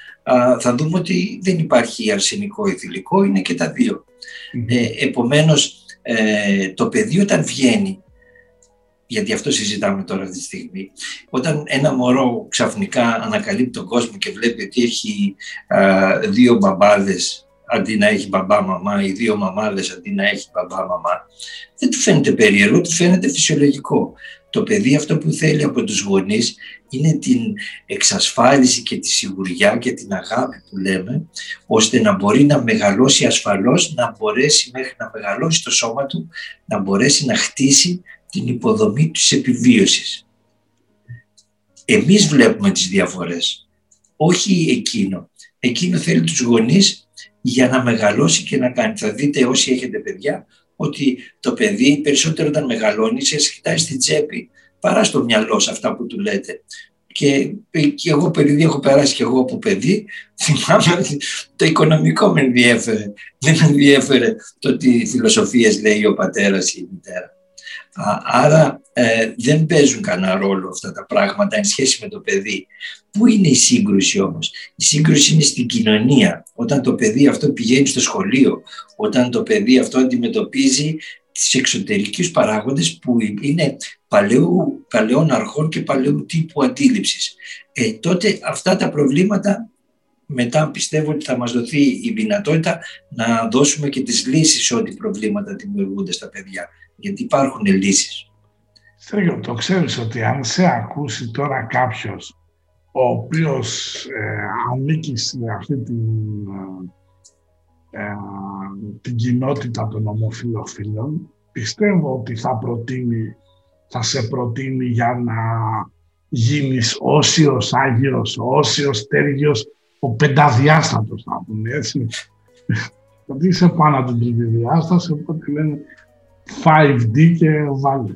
θα δούμε ότι δεν υπάρχει αρσενικό ή θηλυκό, είναι και τα δύο. Ε, επομένως ε, το παιδί όταν βγαίνει γιατί αυτό συζητάμε τώρα αυτή τη στιγμή. Όταν ένα μωρό ξαφνικά ανακαλύπτει τον κόσμο και βλέπει ότι έχει δύο μπαμπάδες αντί να έχει μπαμπά-μαμά ή δύο μαμάδες αντί να έχει μπαμπά-μαμά, δεν του φαίνεται περίεργο, του φαίνεται φυσιολογικό. Το παιδί αυτό που θέλει από τους γονείς είναι την εξασφάλιση και τη σιγουριά και την αγάπη που λέμε, ώστε να μπορεί να μεγαλώσει ασφαλώς, να μπορέσει μέχρι να μεγαλώσει το σώμα του, να μπορέσει να χτίσει την υποδομή της επιβίωσης. Εμείς βλέπουμε τις διαφορές, όχι εκείνο. Εκείνο θέλει τους γονείς για να μεγαλώσει και να κάνει. Θα δείτε όσοι έχετε παιδιά ότι το παιδί περισσότερο όταν μεγαλώνει σε κοιτάει στην τσέπη παρά στο μυαλό σε αυτά που του λέτε. Και, και εγώ παιδί έχω περάσει και εγώ από παιδί, [laughs] θυμάμαι ότι το οικονομικό με ενδιέφερε. Δεν με ενδιέφερε το τι φιλοσοφίες λέει ο πατέρας ή η μητέρα. Άρα ε, δεν παίζουν κανένα ρόλο αυτά τα πράγματα εν σχέση με το παιδί. Πού είναι η σύγκρουση όμως; Η σύγκρουση είναι στην κοινωνία. Όταν το παιδί αυτό πηγαίνει στο σχολείο, όταν το παιδί αυτό αντιμετωπίζει τις εξωτερικούς παράγοντες που είναι παλαιού, παλαιών αρχών και παλαιού τύπου αντίληψης. Ε, τότε αυτά τα προβλήματα μετά πιστεύω ότι θα μας δοθεί η δυνατότητα να δώσουμε και τις λύσεις σε ό,τι προβλήματα δημιουργούνται στα παιδιά. Γιατί υπάρχουν λύσεις. Στρίγιο, το ξέρεις ότι αν σε ακούσει τώρα κάποιος ο οποίος ε, ανήκει σε αυτή την, ε, ε, την κοινότητα των ομοφιλοφίλων, πιστεύω ότι θα προτείνει, θα σε προτείνει για να γίνεις όσιος Άγιος, όσιος Τέργιος, ο πενταδιάστατος θα πούμε έτσι. [laughs] Γιατί είσαι πάνω από την τρίτη διάσταση, οπότε λένε 5D και βάλε.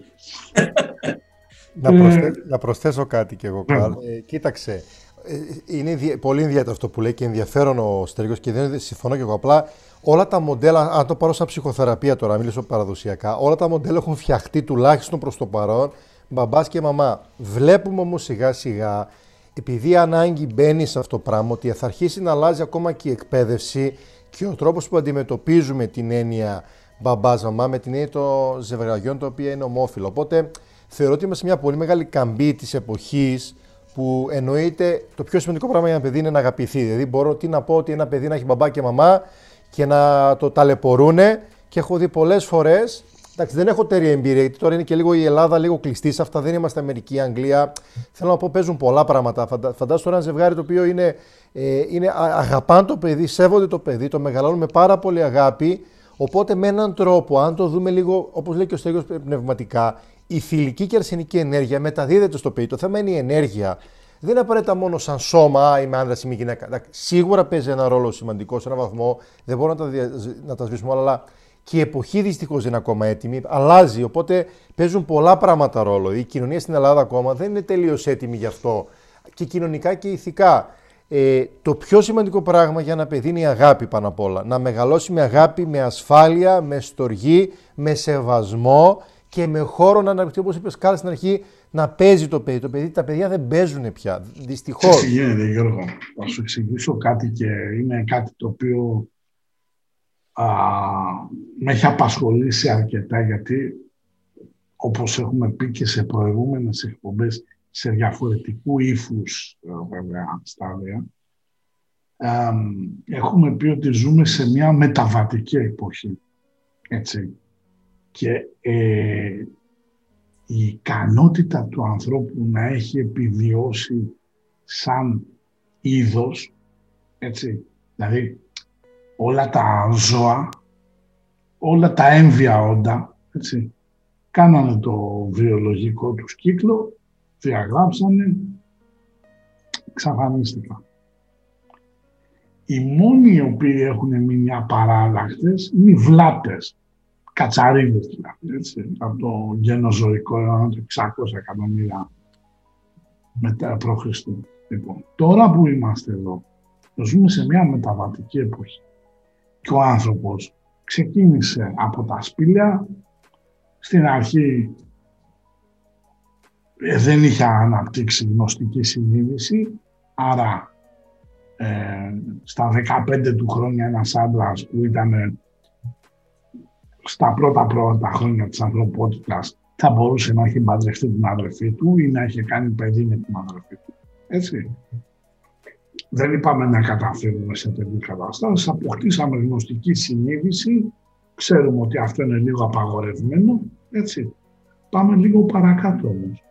να, προσθέσω, να προσθέσω κάτι κι εγώ, Καρλ. Ε, κοίταξε, ε, είναι πολύ ενδιαφέρον αυτό που λέει και ενδιαφέρον ο Στέργος και δεν συμφωνώ κι εγώ. Απλά όλα τα μοντέλα, αν το πάρω σαν ψυχοθεραπεία τώρα, μιλήσω παραδοσιακά, όλα τα μοντέλα έχουν φτιαχτεί τουλάχιστον προς το παρόν μπαμπάς και μαμά. Βλέπουμε όμως σιγά σιγά, επειδή η ανάγκη μπαίνει σε αυτό το πράγμα, ότι θα αρχίσει να αλλάζει ακόμα και η εκπαίδευση και ο τρόπος που αντιμετωπίζουμε την έννοια μπαμπάς, μαμά, με την έννοια των ζευγαριών, τα οποία είναι ομόφυλο. Οπότε θεωρώ ότι είμαστε μια πολύ μεγάλη καμπή της εποχής, που εννοείται το πιο σημαντικό πράγμα για ένα παιδί είναι να αγαπηθεί. Δηλαδή, μπορώ τι να πω ότι ένα παιδί να έχει μπαμπά και μαμά και να το ταλαιπωρούνε. Και έχω δει πολλές φορές Εντάξει, δεν έχω τέτοια εμπειρία, γιατί τώρα είναι και λίγο η Ελλάδα λίγο κλειστή σε αυτά. Δεν είμαστε Αμερική, Αγγλία. Θέλω να πω, παίζουν πολλά πράγματα. Φαντάζομαι τώρα ένα ζευγάρι το οποίο είναι, ε, είναι αγαπάν το παιδί, σέβονται το παιδί, το μεγαλώνουν με πάρα πολύ αγάπη. Οπότε με έναν τρόπο, αν το δούμε λίγο, όπως λέει και ο Στέγιο πνευματικά, η θηλυκή και αρσενική ενέργεια μεταδίδεται στο παιδί. Το θέμα είναι η ενέργεια. Δεν είναι απαραίτητα μόνο σαν σώμα, είμαι άντρα, είμαι γυναίκα. Σίγουρα παίζει ένα ρόλο σημαντικό σε έναν βαθμό. Δεν μπορώ να τα, να τα σβήσουμε όλα, αλλά και η εποχή δυστυχώς δεν είναι ακόμα έτοιμη. Αλλάζει, οπότε παίζουν πολλά πράγματα ρόλο. Η κοινωνία στην Ελλάδα ακόμα δεν είναι τελείως έτοιμη γι' αυτό. Και κοινωνικά και ηθικά. Ε, το πιο σημαντικό πράγμα για ένα παιδί είναι η αγάπη πάνω απ' όλα. Να μεγαλώσει με αγάπη, με ασφάλεια, με στοργή, με σεβασμό και με χώρο να αναπτυχθεί, όπως είπες κάλα στην αρχή, να παίζει το παιδί. Το παιδί. Τα παιδιά δεν παίζουν πια. Δυστυχώς. Τι γίνεται, Γιώργο; Θα σου εξηγήσω κάτι και είναι κάτι το οποίο α, με έχει απασχολήσει αρκετά γιατί όπως έχουμε πει και σε προηγούμενες εκπομπές σε διαφορετικού ύφους ε, βέβαια στάδια έχουμε πει ότι ζούμε σε μια μεταβατική εποχή έτσι. Και ε, η ικανότητα του ανθρώπου να έχει επιβιώσει σαν είδος έτσι δηλαδή όλα τα ζώα, όλα τα έμβια όντα, έτσι, κάνανε το βιολογικό τους κύκλο, διαγράψανε, εξαφανίστηκαν. Οι μόνοι οι οποίοι έχουν μείνει απαράλλαχτες είναι οι βλάτες, κατσαρίδες δηλαδή, έτσι, από το γενοζωικό αιώνα του 600 εκατομμύρια μετά π.Χ. Λοιπόν, τώρα που είμαστε εδώ, ζούμε σε μια μεταβατική εποχή και ο άνθρωπος ξεκίνησε από τα σπήλια. Στην αρχή ε, δεν είχε αναπτύξει γνωστική συνείδηση, άρα ε, στα 15 του χρόνια ένας άντρας που ήταν στα πρώτα πρώτα χρόνια της ανθρωπότητας θα μπορούσε να έχει παντρευτεί την αδερφή του ή να έχει κάνει παιδί με την αδερφή του. Έτσι δεν είπαμε να καταφέρουμε σε τέτοιε καταστάσει. Αποκτήσαμε γνωστική συνείδηση. Ξέρουμε ότι αυτό είναι λίγο απαγορευμένο. Έτσι. Πάμε λίγο παρακάτω όμως.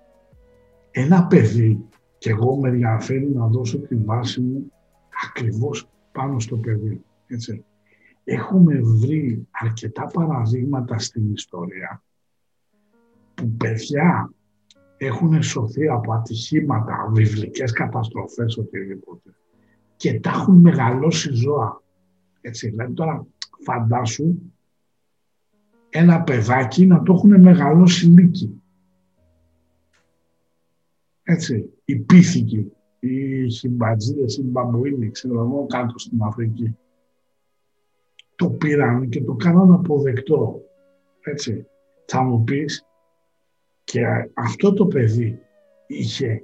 Ένα παιδί, και εγώ με ενδιαφέρει να δώσω τη βάση μου ακριβώς πάνω στο παιδί. Έτσι. Έχουμε βρει αρκετά παραδείγματα στην ιστορία που παιδιά έχουν σωθεί από ατυχήματα, βιβλικές καταστροφές, οτιδήποτε και τα έχουν μεγαλώσει ζώα. Έτσι, δηλαδή τώρα φαντάσου ένα παιδάκι να το έχουν μεγαλώσει λύκη. Έτσι, οι πίθηκοι, οι χιμπατζίδες, οι μπαμπουίνοι, ξέρω εγώ, κάτω στην Αφρική. Το πήραν και το κάναν αποδεκτό. Έτσι, θα μου πεις, Και αυτό το παιδί είχε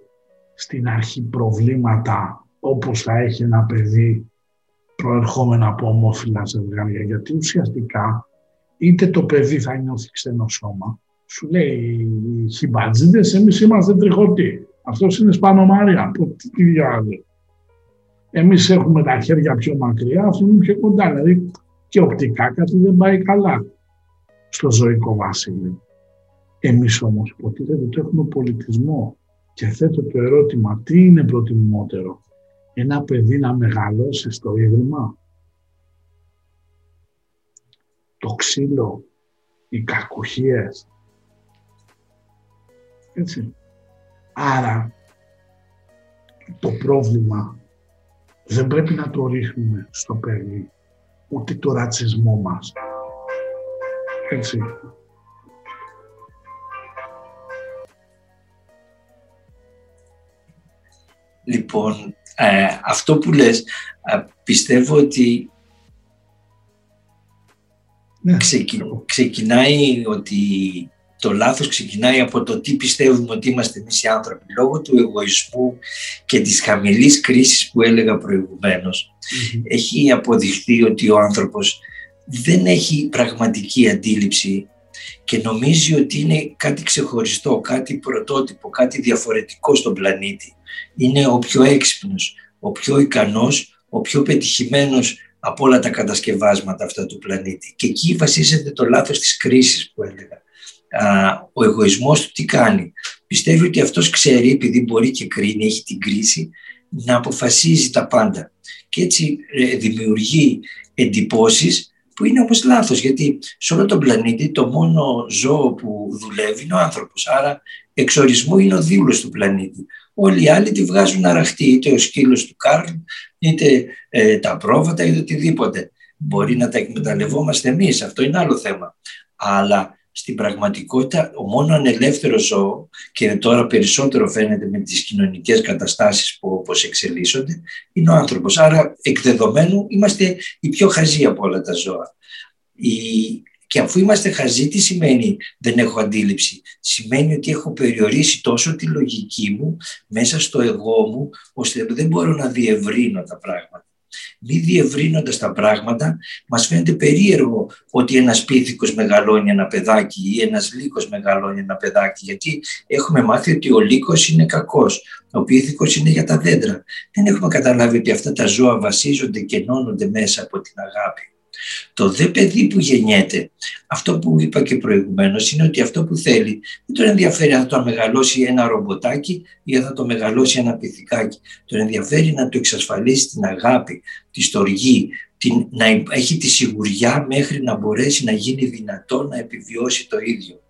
στην αρχή προβλήματα όπως θα έχει ένα παιδί προερχόμενο από ομόφυλα ζευγάρια. Γιατί ουσιαστικά είτε το παιδί θα νιώθει ξένο σώμα, σου λέει οι χιμπατζίδες, εμείς είμαστε τριχωτοί. Αυτός είναι Σπάνο Μάρια. Τι διάλογο. Εμείς έχουμε τα χέρια πιο μακριά, αυτό είναι πιο κοντά. Δηλαδή και οπτικά κάτι δεν πάει καλά στο ζωικό βασίλειο. Εμείς όμως υποτίθεται το έχουμε πολιτισμό και θέτω το ερώτημα τι είναι προτιμότερο ένα παιδί να μεγαλώσει στο ίδρυμα το ξύλο, οι κακουχίες. Έτσι. Άρα το πρόβλημα δεν πρέπει να το ρίχνουμε στο παιδί, ούτε το ρατσισμό μας. Έτσι. Λοιπόν, ε, αυτό που λες, ε, πιστεύω ότι ναι. ξεκινάει ότι το λάθος ξεκινάει από το τι πιστεύουμε ότι είμαστε εμείς οι άνθρωποι. Λόγω του εγωισμού και της χαμηλής κρίσης που έλεγα έχει αποδειχθεί ότι ο άνθρωπος δεν έχει πραγματική αντίληψη και νομίζει ότι είναι κάτι ξεχωριστό, κάτι πρωτότυπο, κάτι διαφορετικό στον πλανήτη. Είναι ο πιο έξυπνος, ο πιο ικανός, ο πιο πετυχημένος από όλα τα κατασκευάσματα αυτά του πλανήτη. Και εκεί βασίζεται το λάθος της κρίσης που έλεγα. Ο εγωισμός του τι κάνει; Πιστεύει ότι αυτός ξέρει, επειδή μπορεί και κρίνει, έχει την κρίση, να αποφασίζει τα πάντα. Και έτσι ε, δημιουργεί εντυπώσεις που είναι όμως λάθος, γιατί σε όλο τον πλανήτη το μόνο ζώο που δουλεύει είναι ο άνθρωπος. Άρα εξορισμού είναι ο δίουλος του πλανήτη. Όλοι οι άλλοι τη βγάζουν αραχτή, είτε ο σκύλος του Κάρλ, είτε ε, τα πρόβατα, είτε οτιδήποτε. Μπορεί να τα εκμεταλλευόμαστε εμείς, αυτό είναι άλλο θέμα. Αλλά στην πραγματικότητα ο μόνο ανελεύθερο ζώο και τώρα περισσότερο φαίνεται με τις κοινωνικές καταστάσεις που όπως εξελίσσονται είναι ο άνθρωπος. Άρα εκ δεδομένου είμαστε οι πιο χαζοί από όλα τα ζώα. Η... Και αφού είμαστε χαζοί, τι σημαίνει δεν έχω αντίληψη; Σημαίνει ότι έχω περιορίσει τόσο τη λογική μου μέσα στο εγώ μου, ώστε δεν μπορώ να διευρύνω τα πράγματα μη διευρύνοντας τα πράγματα, μας φαίνεται περίεργο ότι ένας πίθηκος μεγαλώνει ένα παιδάκι ή ένας λύκος μεγαλώνει ένα παιδάκι, γιατί έχουμε μάθει ότι ο λύκος είναι κακός, ο πίθηκος είναι για τα δέντρα. Δεν έχουμε καταλάβει ότι αυτά τα ζώα βασίζονται και ενώνονται μέσα από την αγάπη. Το δε παιδί που γεννιέται, αυτό που είπα και προηγουμένως, είναι ότι αυτό που θέλει δεν τον ενδιαφέρει αν θα το μεγαλώσει ένα ρομποτάκι ή αν θα το μεγαλώσει ένα πυθικάκι. Τον ενδιαφέρει να του εξασφαλίσει την αγάπη, τη στοργή, την, να έχει τη σιγουριά μέχρι να μπορέσει να γίνει δυνατό να επιβιώσει το ίδιο.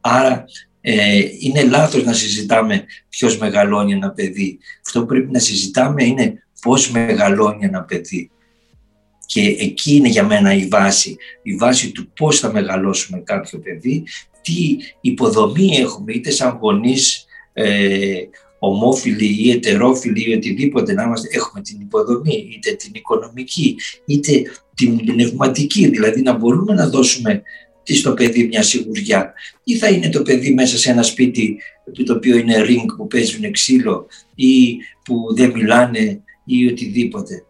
Άρα ε, είναι λάθος να συζητάμε ποιος μεγαλώνει ένα παιδί. Αυτό που πρέπει να συζητάμε είναι πώς μεγαλώνει ένα παιδί. Και εκεί είναι για μένα η βάση, η βάση του πώς θα μεγαλώσουμε κάποιο παιδί, τι υποδομή έχουμε είτε σαν γονείς ε, ομόφιλοι ή ετερόφιλοι ή οτιδήποτε να είμαστε, έχουμε την υποδομή, είτε την οικονομική, είτε την πνευματική, δηλαδή να μπορούμε να δώσουμε στο παιδί μια σιγουριά. Ή θα είναι το παιδί μέσα σε ένα σπίτι το οποίο είναι ring που παίζουν ξύλο ή που δεν μιλάνε ή οτιδήποτε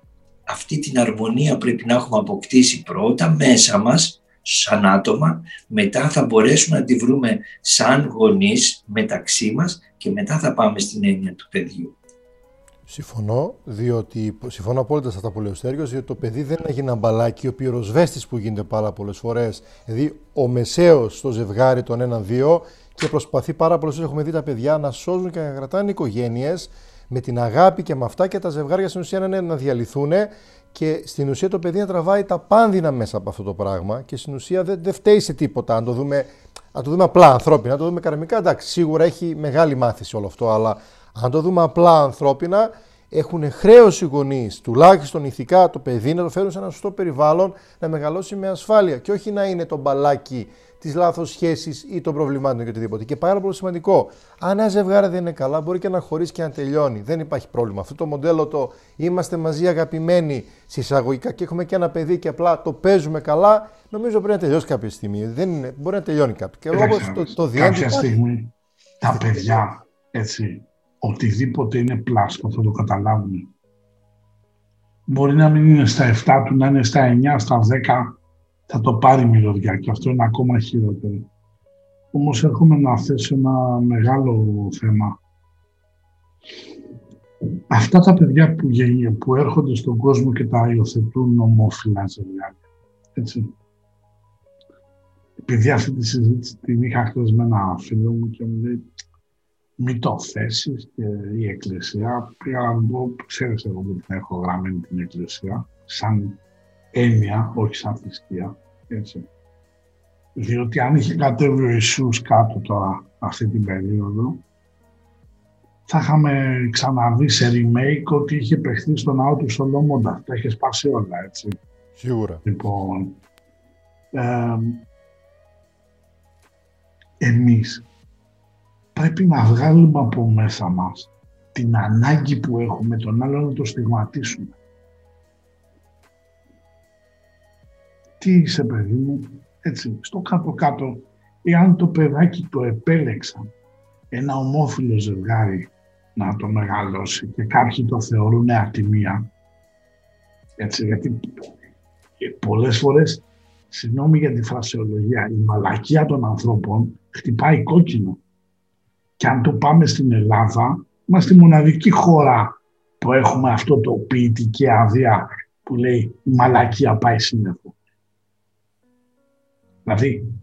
αυτή την αρμονία πρέπει να έχουμε αποκτήσει πρώτα μέσα μας, σαν άτομα, μετά θα μπορέσουμε να τη βρούμε σαν γονείς μεταξύ μας και μετά θα πάμε στην έννοια του παιδιού. Συμφωνώ, διότι συμφωνώ απόλυτα σε αυτά που λέει ο Στέργιος, διότι το παιδί δεν είναι ένα μπαλάκι, ο πυροσβέστης που γίνεται πάρα πολλές φορές. Δηλαδή, ο μεσαίος στο ζευγάρι των έναν-δύο και προσπαθεί πάρα πολλές φορές. Έχουμε δει τα παιδιά να σώζουν και να κρατάνε οικογένειες με την αγάπη και με αυτά και τα ζευγάρια στην ουσία να, να διαλυθούν και στην ουσία το παιδί να τραβάει τα πάνδυνα μέσα από αυτό το πράγμα και στην ουσία δεν, δεν φταίει σε τίποτα. Αν το δούμε, αν το δούμε απλά ανθρώπινα, αν το δούμε καρμικά, εντάξει, σίγουρα έχει μεγάλη μάθηση όλο αυτό, αλλά αν το δούμε απλά ανθρώπινα, έχουν χρέος οι γονείς, τουλάχιστον ηθικά το παιδί, να το φέρουν σε ένα σωστό περιβάλλον, να μεγαλώσει με ασφάλεια και όχι να είναι το μπαλάκι της λάθος σχέσης ή των προβλημάτων και οτιδήποτε. Και πάρα πολύ σημαντικό. Αν ένα ζευγάρι δεν είναι καλά, μπορεί και να χωρίσει και να τελειώνει. Δεν υπάρχει πρόβλημα. Αυτό το μοντέλο το είμαστε μαζί αγαπημένοι συσσαγωγικά και έχουμε και ένα παιδί και απλά το παίζουμε καλά, νομίζω πρέπει να τελειώσει κάποια στιγμή. Δεν είναι, μπορεί να τελειώνει κάποιο. Και εγώ το, το Κάποια στιγμή τα παιδιά έτσι, οτιδήποτε είναι πλάσκο θα το καταλάβουν. Μπορεί να μην είναι στα 7 του, να είναι στα 9, στα 10, θα το πάρει μυρωδιά και αυτό είναι ακόμα χειρότερο. Όμως έρχομαι να θέσω ένα μεγάλο θέμα. Αυτά τα παιδιά που, που έρχονται στον κόσμο και τα υιοθετούν ομόφυλα ζευγάρια, έτσι. Επειδή αυτή τη συζήτηση την είχα χθες με ένα φίλο μου και μου λέει μη το θέσεις και η Εκκλησία. Πήγα να πω, ξέρεις εγώ που την έχω γραμμένη την Εκκλησία, σαν έννοια, όχι σαν θρησκεία. Έτσι. Διότι αν είχε κατέβει ο Ιησούς κάτω τώρα αυτή την περίοδο, θα είχαμε ξαναδεί σε remake ότι είχε παιχθεί στο ναό του Σολομόντα. Τα είχε σπάσει όλα, έτσι. Σίγουρα. Λοιπόν, ε, εμείς πρέπει να βγάλουμε από μέσα μας την ανάγκη που έχουμε τον άλλο να το στιγματίσουμε. Τι είσαι παιδί μου, έτσι, στο κάτω-κάτω, εάν το παιδάκι το επέλεξαν ένα ομόφυλο ζευγάρι να το μεγαλώσει και κάποιοι το θεωρούν ατιμία, έτσι, γιατί πολλές φορές, συγγνώμη για τη φρασιολογία, η μαλακία των ανθρώπων χτυπάει κόκκινο. Και αν το πάμε στην Ελλάδα, είμαστε η μοναδική χώρα που έχουμε αυτό το ποιητική άδεια που λέει η μαλακία πάει σύννεφο. Δηλαδή,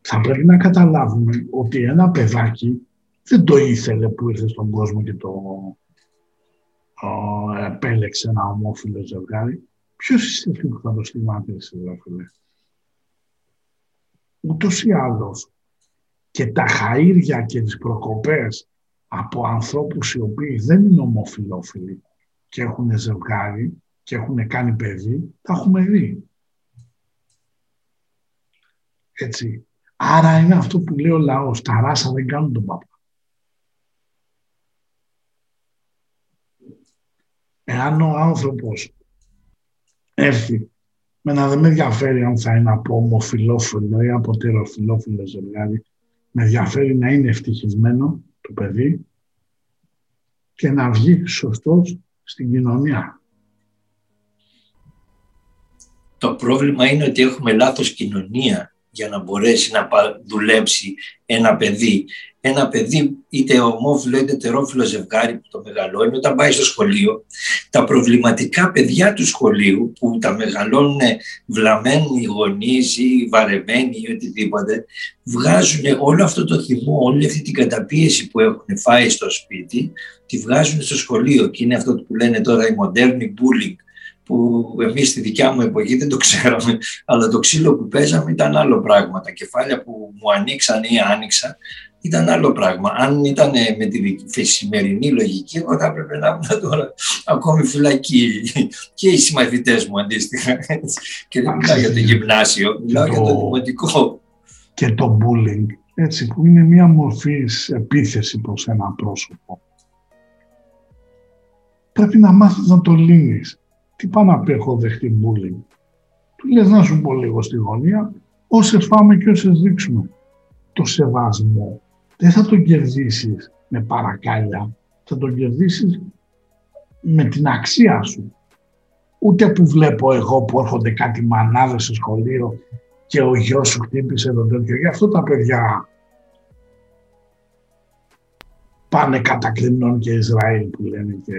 θα πρέπει να καταλάβουμε ότι ένα παιδάκι δεν το ήθελε που ήρθε στον κόσμο και το επέλεξε ένα ομόφυλο ζευγάρι. Ποιος είσαι αυτό που θα το στιγμάτισε, φίλε; Ούτως ή άλλως, και τα χαΐρια και τις προκοπές από ανθρώπους οι οποίοι δεν είναι ομοφιλόφιλοι και έχουν ζευγάρι και έχουν κάνει παιδί, τα έχουμε δει. Έτσι. Άρα είναι αυτό που λέει ο λαός, τα ράσα δεν κάνουν τον παπά. Εάν ο άνθρωπος έρθει με να δεν με ενδιαφέρει αν θα είναι από ομοφιλόφιλο ή από τεροφιλόφιλο ζευγάρι, με ενδιαφέρει να είναι ευτυχισμένο το παιδί και να βγει σωστός στην κοινωνία. Το πρόβλημα είναι ότι έχουμε λάθος κοινωνία για να μπορέσει να δουλέψει ένα παιδί. Ένα παιδί είτε ομόφυλο είτε τερόφιλο ζευγάρι που το μεγαλώνει όταν πάει στο σχολείο, τα προβληματικά παιδιά του σχολείου που τα μεγαλώνουν βλαμμένοι γονείς ή βαρεμένοι ή οτιδήποτε, βγάζουν όλο αυτό το θυμό, όλη αυτή την καταπίεση που έχουν φάει στο σπίτι, τη βγάζουν στο σχολείο και είναι αυτό που λένε τώρα η μοντέρνη bullying που εμείς στη δικιά μου εποχή δεν το ξέραμε, αλλά το ξύλο που παίζαμε ήταν άλλο πράγμα. Τα κεφάλια που μου ανοίξαν ή άνοιξα ήταν άλλο πράγμα. Αν ήταν με τη σημερινή λογική, εγώ θα έπρεπε να ήμουν τώρα ακόμη φυλακή και οι συμμαθητές μου αντίστοιχα. Και δεν μιλάω για το γυμνάσιο, μιλάω για το δημοτικό. Και το bullying, έτσι, που είναι μία μορφή επίθεση προς ένα πρόσωπο. Πρέπει να μάθεις να το λύνεις τι πάει να πει έχω δεχτεί bullying; Του λες να σου πω λίγο στη γωνία, όσε φάμε και όσε δείξουμε. Το σεβασμό δεν θα τον κερδίσεις με παρακάλια, θα τον κερδίσεις με την αξία σου. Ούτε που βλέπω εγώ που έρχονται κάτι μανάδες στο σχολείο και ο γιος σου χτύπησε τον τέτοιο. Γι' αυτό τα παιδιά πάνε κατακρινών και Ισραήλ που λένε και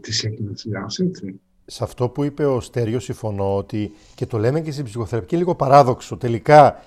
της Εκκλησιάς, έτσι. Σε αυτό που είπε ο Στέριος συμφωνώ ότι και το λέμε και στην ψυχοθεραπεία λίγο παράδοξο. Τελικά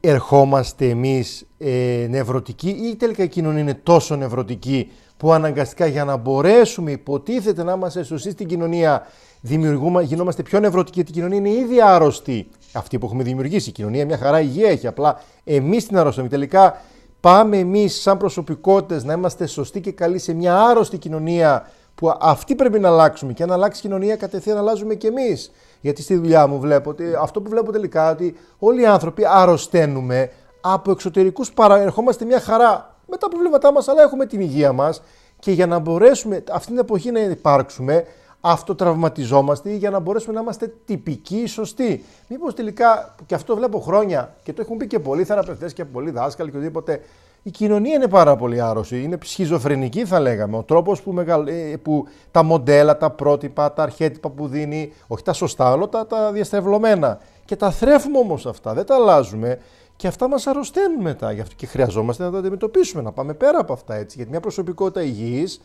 ερχόμαστε εμείς ε, νευρωτικοί ή τελικά η κοινωνία είναι τόσο νευρωτική που αναγκαστικά για να μπορέσουμε υποτίθεται να είμαστε σωστοί στην κοινωνία δημιουργούμε, γινόμαστε πιο νευρωτικοί γιατί η κοινωνία είναι ήδη άρρωστη. Αυτή που έχουμε δημιουργήσει. Η κοινωνία μια χαρά υγεία έχει. Απλά εμείς την αρρωστούμε. Τελικά πάμε εμείς σαν προσωπικότητες να είμαστε σωστοί και καλοί σε μια άρρωστη κοινωνία που αυτή πρέπει να αλλάξουμε και αν αλλάξει η κοινωνία κατευθείαν αλλάζουμε και εμείς. Γιατί στη δουλειά μου βλέπω ότι αυτό που βλέπω τελικά ότι όλοι οι άνθρωποι αρρωσταίνουμε από εξωτερικούς παραερχόμαστε μια χαρά με τα προβλήματά μας αλλά έχουμε την υγεία μας και για να μπορέσουμε αυτή την εποχή να υπάρξουμε αυτοτραυματιζόμαστε για να μπορέσουμε να είμαστε τυπικοί, σωστοί. Μήπως τελικά, και αυτό βλέπω χρόνια και το έχουν πει και πολλοί θεραπευτές και πολλοί δάσκαλοι και οτιδήποτε, η κοινωνία είναι πάρα πολύ άρρωστη. Είναι σχιζοφρενική, θα λέγαμε. Ο τρόπος που, μεγαλ... Ε, που τα μοντέλα, τα πρότυπα, τα αρχέτυπα που δίνει, όχι τα σωστά, αλλά τα, τα διαστρεβλωμένα. Και τα θρέφουμε όμως αυτά, δεν τα αλλάζουμε. Και αυτά μας αρρωσταίνουν μετά. Γι' αυτό και χρειαζόμαστε να τα αντιμετωπίσουμε, να πάμε πέρα από αυτά έτσι. Γιατί μια προσωπικότητα υγιής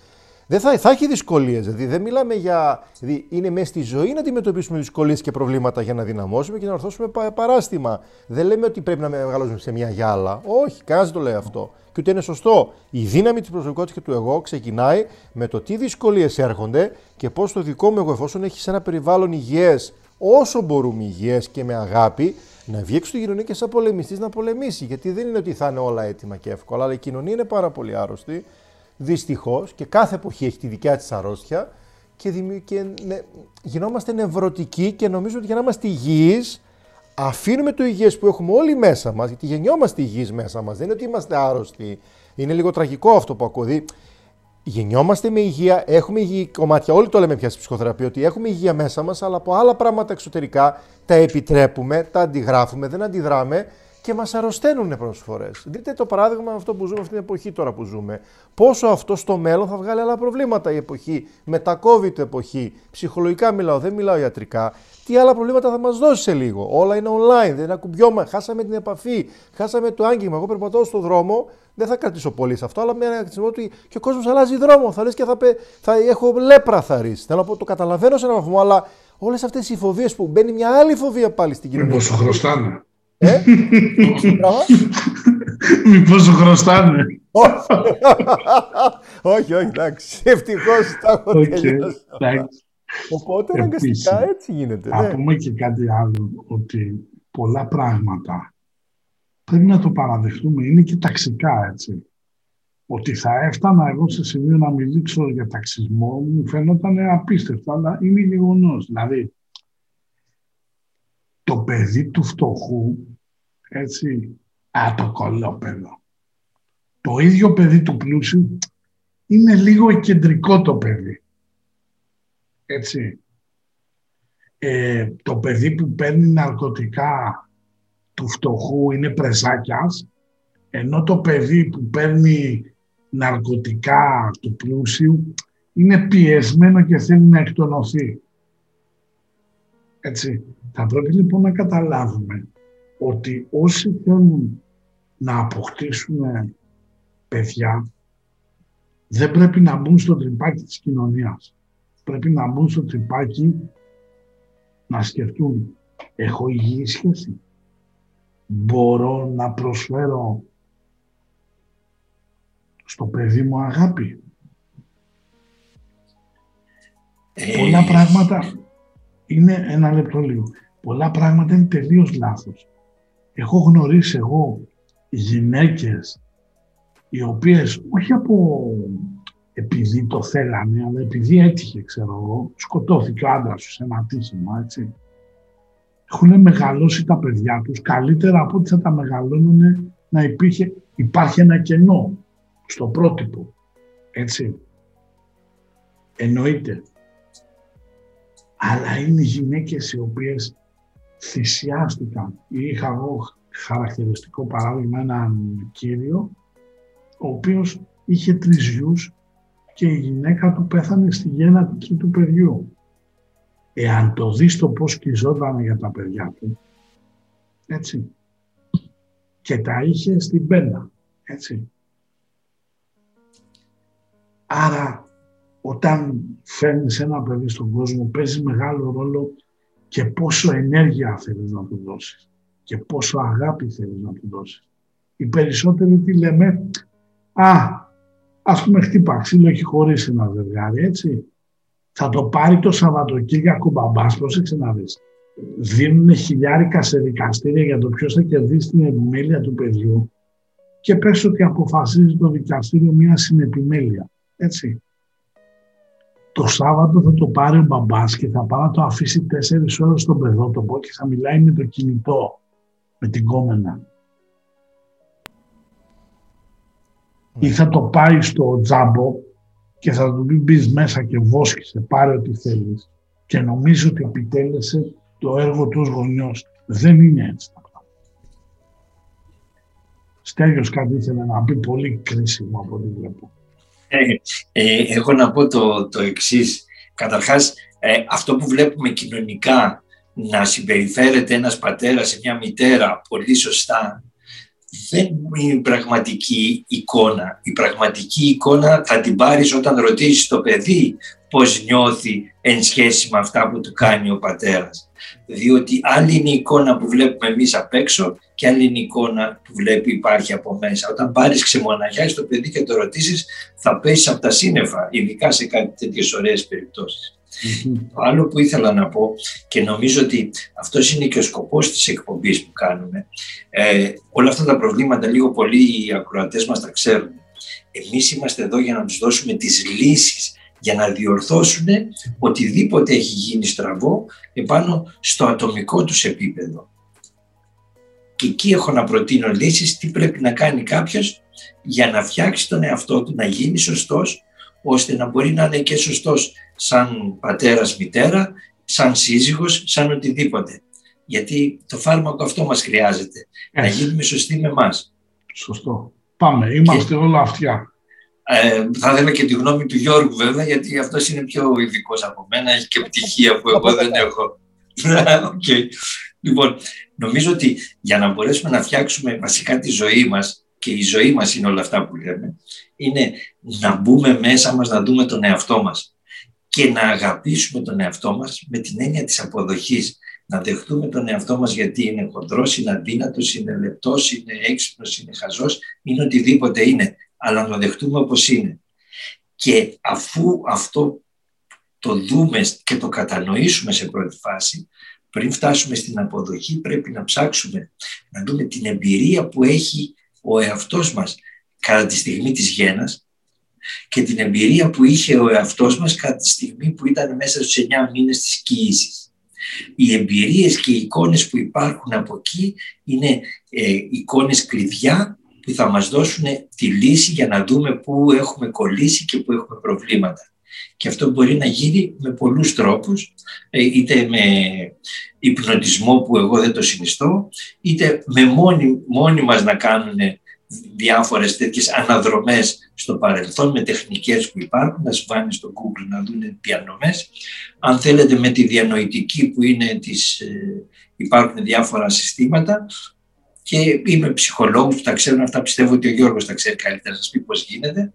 δεν θα, θα έχει δυσκολίες. Δηλαδή, δεν μιλάμε για. Δηλαδή, είναι μέσα στη ζωή να αντιμετωπίσουμε δυσκολίες και προβλήματα για να δυναμώσουμε και να ορθώσουμε παράστημα. Δεν λέμε ότι πρέπει να μεγαλώσουμε σε μια γυάλα. Όχι, κανένας δεν το λέει αυτό. Και ούτε είναι σωστό. Η δύναμη της προσωπικότητας και του εγώ ξεκινάει με το τι δυσκολίες έρχονται και πώς το δικό μου εγώ, εφόσον έχει ένα περιβάλλον υγιές, όσο μπορούμε υγιές και με αγάπη, να βγει έξω στην κοινωνία και σαν πολεμιστής να πολεμήσει. Γιατί δεν είναι ότι θα είναι όλα έτοιμα και εύκολα, αλλά η κοινωνία είναι πάρα πολύ άρρωστη Δυστυχώς και κάθε εποχή έχει τη δικιά της αρρώστια και, και ναι, γινόμαστε νευρωτικοί και νομίζω ότι για να είμαστε υγιείς, αφήνουμε το υγιές που έχουμε όλοι μέσα μας, γιατί γεννιόμαστε υγιείς μέσα μας. Δεν είναι ότι είμαστε άρρωστοι. Είναι λίγο τραγικό αυτό που ακούω. Γεννιόμαστε με υγεία, έχουμε υγιή κομμάτια. Όλοι το λέμε πια στη ψυχοθεραπεία ότι έχουμε υγεία μέσα μας, αλλά από άλλα πράγματα εξωτερικά τα επιτρέπουμε, τα αντιγράφουμε, δεν αντιδράμε και μας αρρωσταίνουν προσφορές. Δείτε το παράδειγμα αυτό που ζούμε αυτή την εποχή τώρα που ζούμε. Πόσο αυτό στο μέλλον θα βγάλει άλλα προβλήματα η εποχή, με τα COVID εποχή. Ψυχολογικά μιλάω, δεν μιλάω ιατρικά. Τι άλλα προβλήματα θα μας δώσει σε λίγο. Όλα είναι online, δεν ακουμπιόμαι. Χάσαμε την επαφή, χάσαμε το άγγιγμα. Εγώ περπατώ στον δρόμο, δεν θα κρατήσω πολύ σε αυτό, αλλά με ένα ότι και ο κόσμος αλλάζει δρόμο. Θα λες και θα, θα έχω λέπρα θα ρίξει. Θέλω να πω, το καταλαβαίνω σε έναν βαθμό, αλλά όλες αυτές οι φοβίες που μπαίνει μια άλλη φοβία πάλι στην κοινωνία. Μήπω χρωστάνε; Ε, Μήπως σου χρωστάνε. [laughs] όχι, όχι, εντάξει. Ευτυχώς τα έχω τελειώσει. Οπότε αναγκαστικά έτσι γίνεται. Θα ναι. πούμε και κάτι άλλο, ότι πολλά πράγματα πρέπει να το παραδεχτούμε. Είναι και ταξικά, έτσι. Ότι θα έφτανα εγώ σε σημείο να μιλήσω για ταξισμό μου φαίνονταν απίστευτο, αλλά είναι γεγονός. Δηλαδή, το παιδί του φτωχού, έτσι, α, το κολόπεδο. Το ίδιο παιδί του πλούσιου είναι λίγο κεντρικό το παιδί. Έτσι. Ε, το παιδί που παίρνει ναρκωτικά του φτωχού είναι πρεζάκιας, ενώ το παιδί που παίρνει ναρκωτικά του πλούσιου είναι πιεσμένο και θέλει να εκτονωθεί. Έτσι. Θα πρέπει λοιπόν να καταλάβουμε ότι όσοι θέλουν να αποκτήσουν παιδιά δεν πρέπει να μπουν στο τρυπάκι της κοινωνίας. Πρέπει να μπουν στο τρυπάκι να σκεφτούν έχω υγιή σχέση. Μπορώ να προσφέρω στο παιδί μου αγάπη. Ε... Πολλά πράγματα είναι ένα λεπτό λίγο. Πολλά πράγματα είναι τελείως λάθος. Έχω γνωρίσει εγώ γυναίκες οι οποίες όχι από επειδή το θέλανε, αλλά επειδή έτυχε, ξέρω εγώ, σκοτώθηκε ο άντρας τους σε ένα ατύχημα, έτσι. Έχουν μεγαλώσει τα παιδιά τους καλύτερα από ό,τι θα τα μεγαλώνουν να υπήρχε, υπάρχει ένα κενό στο πρότυπο, έτσι. Εννοείται. Αλλά είναι γυναίκες οι οποίες θυσιάστηκαν. Είχα εγώ χαρακτηριστικό παράδειγμα έναν κύριο ο οποίος είχε τρεις γιους και η γυναίκα του πέθανε στη γέννατη του παιδιού. Εάν το δεις το πώς κυζόταν για τα παιδιά του, έτσι, και τα είχε στην πένα, έτσι. Άρα, όταν φέρνεις ένα παιδί στον κόσμο, παίζει μεγάλο ρόλο και πόσο ενέργεια θέλεις να του δώσεις και πόσο αγάπη θέλεις να του δώσεις. Οι περισσότεροι τι λέμε, α, ας πούμε χτύπα ξύλο έχει χωρίσει ένα ζευγάρι, έτσι. Θα το πάρει το Σαββατοκύριακο μπαμπάς, πρόσεξε να δεις. Δίνουν χιλιάρικα σε δικαστήρια για το ποιος θα κερδίσει την επιμέλεια του παιδιού. και πες ότι αποφασίζει το δικαστήριο μια συνεπιμέλεια. Έτσι. Το Σάββατο θα το πάρει ο μπαμπάς και θα πάει να το αφήσει τέσσερις ώρες στον παιδότοπο και θα μιλάει με το κινητό, με την κόμενα. Ή θα το πάει στο τζάμπο και θα του πεις μπεις μέσα και βόσκησε, πάρε ό,τι θέλεις και νομίζω ότι επιτέλεσε το έργο τους ως γονιός. Δεν είναι έτσι τα πράγματα. Στέλιος κάτι ήθελε να πει πολύ κρίσιμο από ό,τι βλέπω. Ε, ε, έχω να πω το, το εξής. Καταρχάς, ε, αυτό που βλέπουμε κοινωνικά να συμπεριφέρεται ένας πατέρας σε μια μητέρα πολύ σωστά δεν είναι η πραγματική εικόνα. Η πραγματική εικόνα θα την πάρεις όταν ρωτήσεις το παιδί πώς νιώθει εν σχέση με αυτά που του κάνει ο πατέρας. Διότι άλλη είναι η εικόνα που βλέπουμε εμείς απ' έξω και άλλη είναι η εικόνα που βλέπει υπάρχει από μέσα. Όταν πάρεις ξεμοναγιά στο παιδί και το ρωτήσεις θα πέσεις από τα σύννεφα, ειδικά σε κάτι τέτοιες ωραίες περιπτώσεις. Το άλλο που ήθελα να πω και νομίζω ότι αυτός είναι και ο σκοπός της εκπομπής που κάνουμε. Ε, όλα αυτά τα προβλήματα λίγο πολύ οι ακροατές μας τα ξέρουν. Εμείς είμαστε εδώ για να τους δώσουμε τις λύσεις για να διορθώσουν οτιδήποτε έχει γίνει στραβό επάνω στο ατομικό τους επίπεδο. Και εκεί έχω να προτείνω λύσεις τι πρέπει να κάνει κάποιος για να φτιάξει τον εαυτό του, να γίνει σωστός, ώστε να μπορεί να είναι και σωστός σαν πατέρας, μητέρα, σαν σύζυγος, σαν οτιδήποτε. Γιατί το φάρμακο αυτό μας χρειάζεται, να γίνουμε σωστοί με εμάς. Σωστό. Πάμε, είμαστε όλα αυτιά. Ε, θα ήθελα και τη γνώμη του Γιώργου βέβαια, γιατί αυτός είναι πιο ειδικός από μένα, έχει και πτυχία που εγώ δεν έχω. [laughs] okay. Λοιπόν, νομίζω ότι για να μπορέσουμε να φτιάξουμε βασικά τη ζωή μας, και η ζωή μας είναι όλα αυτά που λέμε, είναι να μπούμε μέσα μας, να δούμε τον εαυτό μας και να αγαπήσουμε τον εαυτό μας με την έννοια της αποδοχής. Να δεχτούμε τον εαυτό μας γιατί είναι χοντρός, είναι αδύνατος, είναι λεπτός, είναι έξυπνος, είναι χαζός, είναι οτιδήποτε είναι αλλά να το δεχτούμε όπως είναι. Και αφού αυτό το δούμε και το κατανοήσουμε σε πρώτη φάση, πριν φτάσουμε στην αποδοχή πρέπει να ψάξουμε να δούμε την εμπειρία που έχει ο εαυτός μας κατά τη στιγμή της γένας και την εμπειρία που είχε ο εαυτός μας κατά τη στιγμή που ήταν μέσα στους 9 μήνες της κοίησης. Οι εμπειρίες και οι εικόνες που υπάρχουν από εκεί είναι ε, εικόνες κλειδιά που θα μας δώσουν τη λύση για να δούμε πού έχουμε κολλήσει και πού έχουμε προβλήματα. Και αυτό μπορεί να γίνει με πολλούς τρόπους, ε, είτε με υπνοτισμό που εγώ δεν το συνιστώ, είτε με μόνοι, μόνοι μας να κάνουν διάφορες τέτοιες αναδρομές στο παρελθόν με τεχνικές που υπάρχουν, να σπάνε στο Google να δουν διανομές. Αν θέλετε με τη διανοητική που είναι τις, ε, υπάρχουν διάφορα συστήματα και είμαι ψυχολόγος που τα ξέρουν αυτά, πιστεύω ότι ο Γιώργος τα ξέρει καλύτερα, να σας πει πώς γίνεται.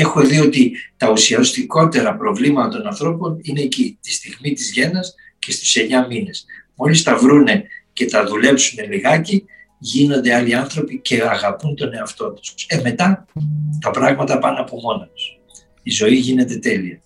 Έχω δει ότι τα ουσιαστικότερα προβλήματα των ανθρώπων είναι εκεί, τη στιγμή της γέννας και στις 9 μήνες. Μόλις τα βρούνε και τα δουλέψουν λιγάκι, γίνονται άλλοι άνθρωποι και αγαπούν τον εαυτό τους. Ε, μετά τα πράγματα πάνε από μόνα τους. Η ζωή γίνεται τέλεια.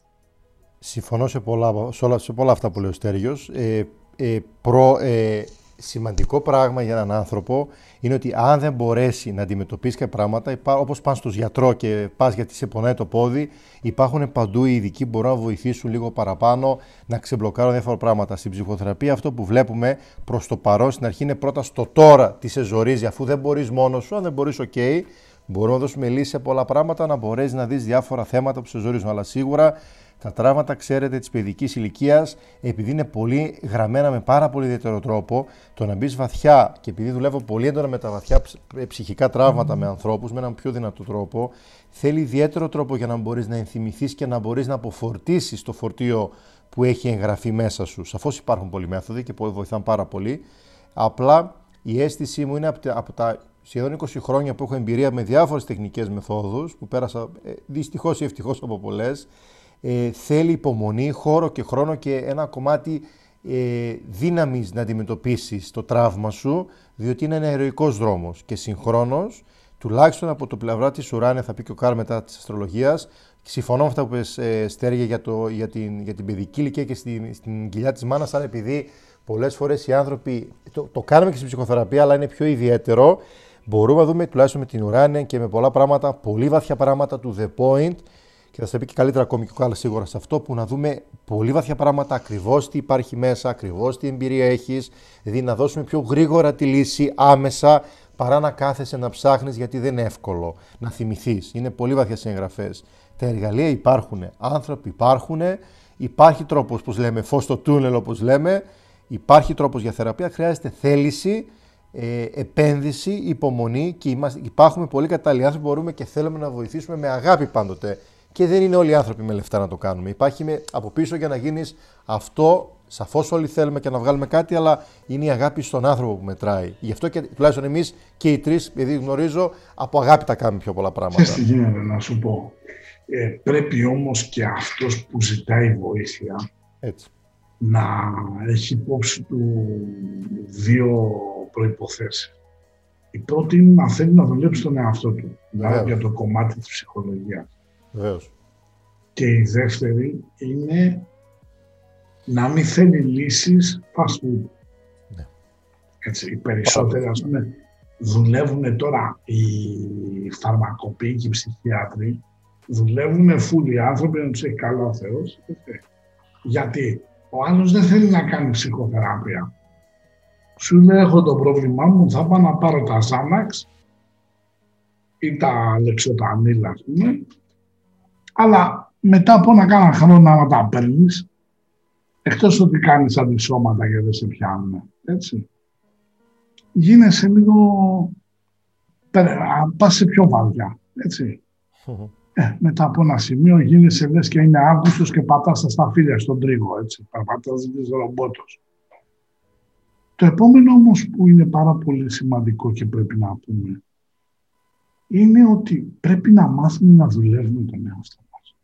Συμφωνώ σε πολλά, σε όλα, σε πολλά αυτά που λέει ο Στέργιος. Ε, ε, προ, ε, σημαντικό πράγμα για έναν άνθρωπο είναι ότι αν δεν μπορέσει να αντιμετωπίσει κάποια πράγματα, όπως πας στο γιατρό και πας γιατί σε πονάει το πόδι, υπάρχουν παντού οι ειδικοί που μπορούν να βοηθήσουν λίγο παραπάνω να ξεμπλοκάρουν διάφορα πράγματα. Στην ψυχοθεραπεία, αυτό που βλέπουμε προς το παρόν στην αρχή είναι πρώτα στο τώρα τι σε ζορίζει, αφού δεν μπορείς μόνος σου, αν δεν μπορείς, OK. Μπορούμε να δώσουμε λύση σε πολλά πράγματα, να μπορέσεις να δεις διάφορα θέματα που σε ζορίζουν. Αλλά σίγουρα τα τραύματα, ξέρετε, της παιδικής ηλικίας, επειδή είναι πολύ γραμμένα με πάρα πολύ ιδιαίτερο τρόπο, το να μπεις βαθιά και επειδή δουλεύω πολύ έντονα με τα βαθιά ε, ψυχικά τραύματα με ανθρώπους, με έναν πιο δυνατό τρόπο, θέλει ιδιαίτερο τρόπο για να μπορείς να ενθυμηθείς και να μπορείς να αποφορτήσεις το φορτίο που έχει εγγραφεί μέσα σου. Σαφώς υπάρχουν πολλοί μέθοδοι και βοηθάνε πάρα πολύ. Απλά η αίσθησή μου είναι από τα σχεδόν 20 χρόνια που έχω εμπειρία με διάφορες τεχνικές μεθόδους, που πέρασα ε, δυστυχώς ή ευτυχώς από πολλές, ε, θέλει υπομονή, χώρο και χρόνο και ένα κομμάτι ε, δύναμης να αντιμετωπίσεις το τραύμα σου, διότι είναι ένα ηρωικός δρόμος και συγχρόνως, τουλάχιστον από το πλευρά της ουράνια, θα πει και ο Κάρ μετά της αστρολογίας, συμφωνώ με αυτά που πες ε, Στέργια για, το, για, την, για την παιδική ηλικία και στην, στην κοιλιά της μάνας, αλλά επειδή πολλές φορές οι άνθρωποι, το, το κάνουμε και στην ψυχοθεραπεία, αλλά είναι πιο ιδιαίτερο, μπορούμε να δούμε τουλάχιστον με την ουράνια και με πολλά πράγματα, πολύ βαθιά πράγματα του The Point και θα σα πει και καλύτερα ακόμη και ο σίγουρα σε αυτό που να δούμε πολύ βαθιά πράγματα, ακριβώς τι υπάρχει μέσα, ακριβώς τι εμπειρία έχεις, δηλαδή να δώσουμε πιο γρήγορα τη λύση άμεσα παρά να κάθεσαι να ψάχνεις γιατί δεν είναι εύκολο να θυμηθείς. Είναι πολύ βαθιές εγγραφές. Τα εργαλεία υπάρχουν, άνθρωποι υπάρχουν, υπάρχει τρόπος, όπως λέμε, φως στο τούνελ, όπως λέμε, υπάρχει τρόπος για θεραπεία, χρειάζεται θέληση. Ε, επένδυση, υπομονή και είμαστε, υπάρχουν πολύ κατάλληλοι άνθρωποι που μπορούμε και θέλουμε να βοηθήσουμε με αγάπη πάντοτε και δεν είναι όλοι οι άνθρωποι με λεφτά να το κάνουμε. Υπάρχει με, από πίσω για να γίνεις αυτό. Σαφώς όλοι θέλουμε και να βγάλουμε κάτι, αλλά είναι η αγάπη στον άνθρωπο που μετράει. Γι' αυτό και τουλάχιστον εμείς και οι τρεις, επειδή γνωρίζω, από αγάπη τα κάνουμε πιο πολλά πράγματα. Τι γίνεται, να σου πω. Ε, πρέπει όμως και αυτός που ζητάει βοήθεια Έτσι. να έχει υπόψη του δύο προϋποθέσεις. Η πρώτη είναι να θέλει να δουλέψει τον εαυτό του, δηλαδή για το κομμάτι της ψυχολογίας. Βεβαίως. Και η δεύτερη είναι να μην θέλει λύσεις fast food. Ναι. Έτσι, οι περισσότεροι, ας πούμε, δουλεύουν τώρα οι φαρμακοποιοί και οι ψυχιάτροι, δουλεύουν φούλοι άνθρωποι να τους έχει καλό ο Θεός. Γιατί ο άλλος δεν θέλει να κάνει ψυχοθεραπεία. Σου λέει έχω το πρόβλημά μου, θα πάω να πάρω τα Xanax ή τα λεξοταμίλα, ας πούμε, αλλά μετά από ένα κάνα χρόνο να τα παίρνεις, εκτός ότι κάνεις αντισώματα και δεν σε πιάνουν, έτσι, γίνεσαι λίγο. πας σε πιο βαριά, έτσι. [laughs] Ε, μετά από ένα σημείο γίνεσαι λες και είναι Αύγουστος και πατάς στα σταφύλια στον τρίγο, έτσι. Πατάς της ρομπότος. Το επόμενο όμως που είναι πάρα πολύ σημαντικό και πρέπει να πούμε είναι ότι πρέπει να μάθουμε να δουλεύουμε τον εαυτό μας.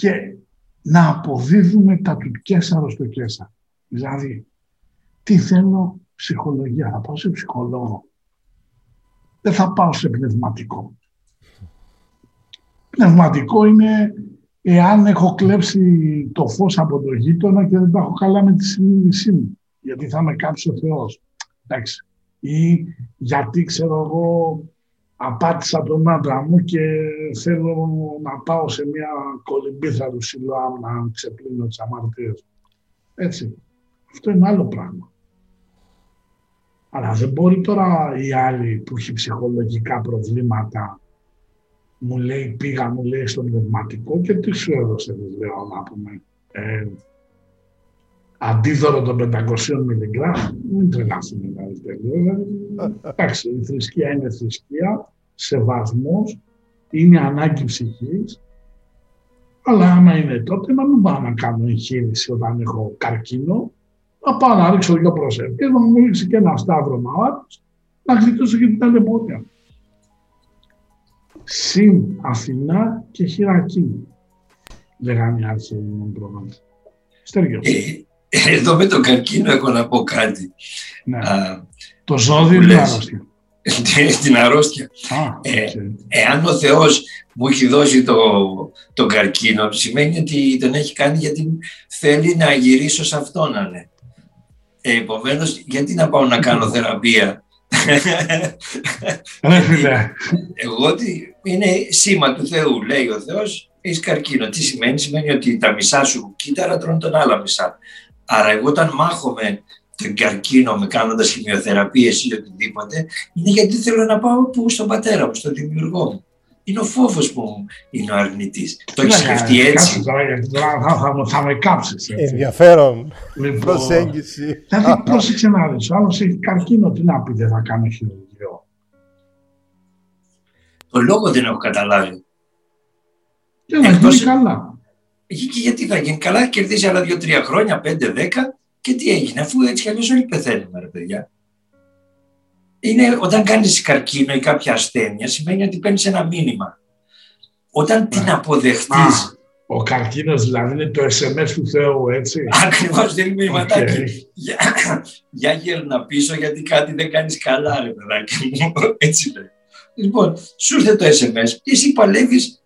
Και να αποδίδουμε τα του Κέσαρο στο Κέσαρο. Δηλαδή, τι θέλω ψυχολογία, θα πάω σε ψυχολόγο. Δεν θα πάω σε πνευματικό. Πνευματικό είναι εάν έχω κλέψει το φως από το γείτονα και δεν τα έχω καλά με τη συνείδησή μου. Γιατί θα με κάψει ο Θεός. Εντάξει ή γιατί ξέρω εγώ απάτησα τον άντρα μου και θέλω να πάω σε μια κολυμπήθρα του Σιλοάμ να ξεπλύνω τις αμαρτίες. Έτσι. Αυτό είναι άλλο πράγμα. Αλλά δεν μπορεί τώρα η άλλη που έχει ψυχολογικά προβλήματα μου λέει πήγα μου λέει στο πνευματικό και τι σου έδωσε λέω να πούμε. Ε, αντίδωρο των 500 μιλιγκράμμ, μην τρελάσουμε δηλαδή τελείως. Εντάξει, η θρησκεία είναι θρησκεία, σεβασμός, είναι ανάγκη ψυχής, αλλά άμα είναι τότε να μην πάω να κάνω εγχείρηση όταν έχω καρκίνο, να πάω να ρίξω δύο προσευχές, να μου ρίξει και ένα σταύρο μαάτος, να γλιτώσω και την ταλαιπωρία. Συν Αθηνά και Χειρακίνη, λέγανε οι άρθροι μου πρόγραμμα. Στέργιος. Εδώ με τον καρκίνο έχω να πω κάτι. Ναι. το ζώδιο ή [laughs] την αρρώστια. την αρρώστια. ε, εάν ο Θεός μου έχει δώσει το, το καρκίνο, σημαίνει ότι τον έχει κάνει γιατί θέλει να γυρίσω σε αυτόν να είναι. Ε, Επομένως, γιατί να πάω να κάνω θεραπεία; [laughs] Εγώ ότι είναι σήμα του Θεού, λέει ο Θεός, έχεις καρκίνο. Τι σημαίνει, σημαίνει ότι τα μισά σου κύτταρα τρώνε τον άλλα μισά. Άρα εγώ όταν μάχομαι τον καρκίνο με κάνοντας χημειοθεραπείες ή οτιδήποτε, είναι γιατί θέλω να πάω που στον πατέρα μου, στον δημιουργό μου. Είναι ο φόβος που είναι ο αρνητής. Το έχεις σκεφτεί έτσι; Τώρα θα, θα με κάψεις. Ενδιαφέρον. Λοιπόν, προσέγγιση. Δηλαδή, πρόσεξε να δεις. Ο άλλος έχει καρκίνο, τι να πει, δεν θα κάνω χειρουργείο. Το λόγο δεν έχω καταλάβει. Και να γίνει καλά. Και γιατί θα γίνει καλά, κερδίζει άλλα δύο-τρία χρόνια, πέντε, δέκα και τι έγινε, αφού έτσι κι αλλιώς όλοι πεθαίνουμε, ρε παιδιά. Είναι, όταν κάνεις καρκίνο ή κάποια ασθένεια, σημαίνει ότι παίρνεις ένα μήνυμα. Όταν την αποδεχτεί. Ο καρκίνος δηλαδή είναι το SMS του Θεού, έτσι. Ακριβώς, δεν είναι μηνυματάκι. Okay. Για, για γέρνα πίσω, γιατί κάτι δεν κάνεις καλά, ρε παιδάκι μου. Έτσι λέει. Λοιπόν, σου ήρθε το SMS, εσύ παλεύεις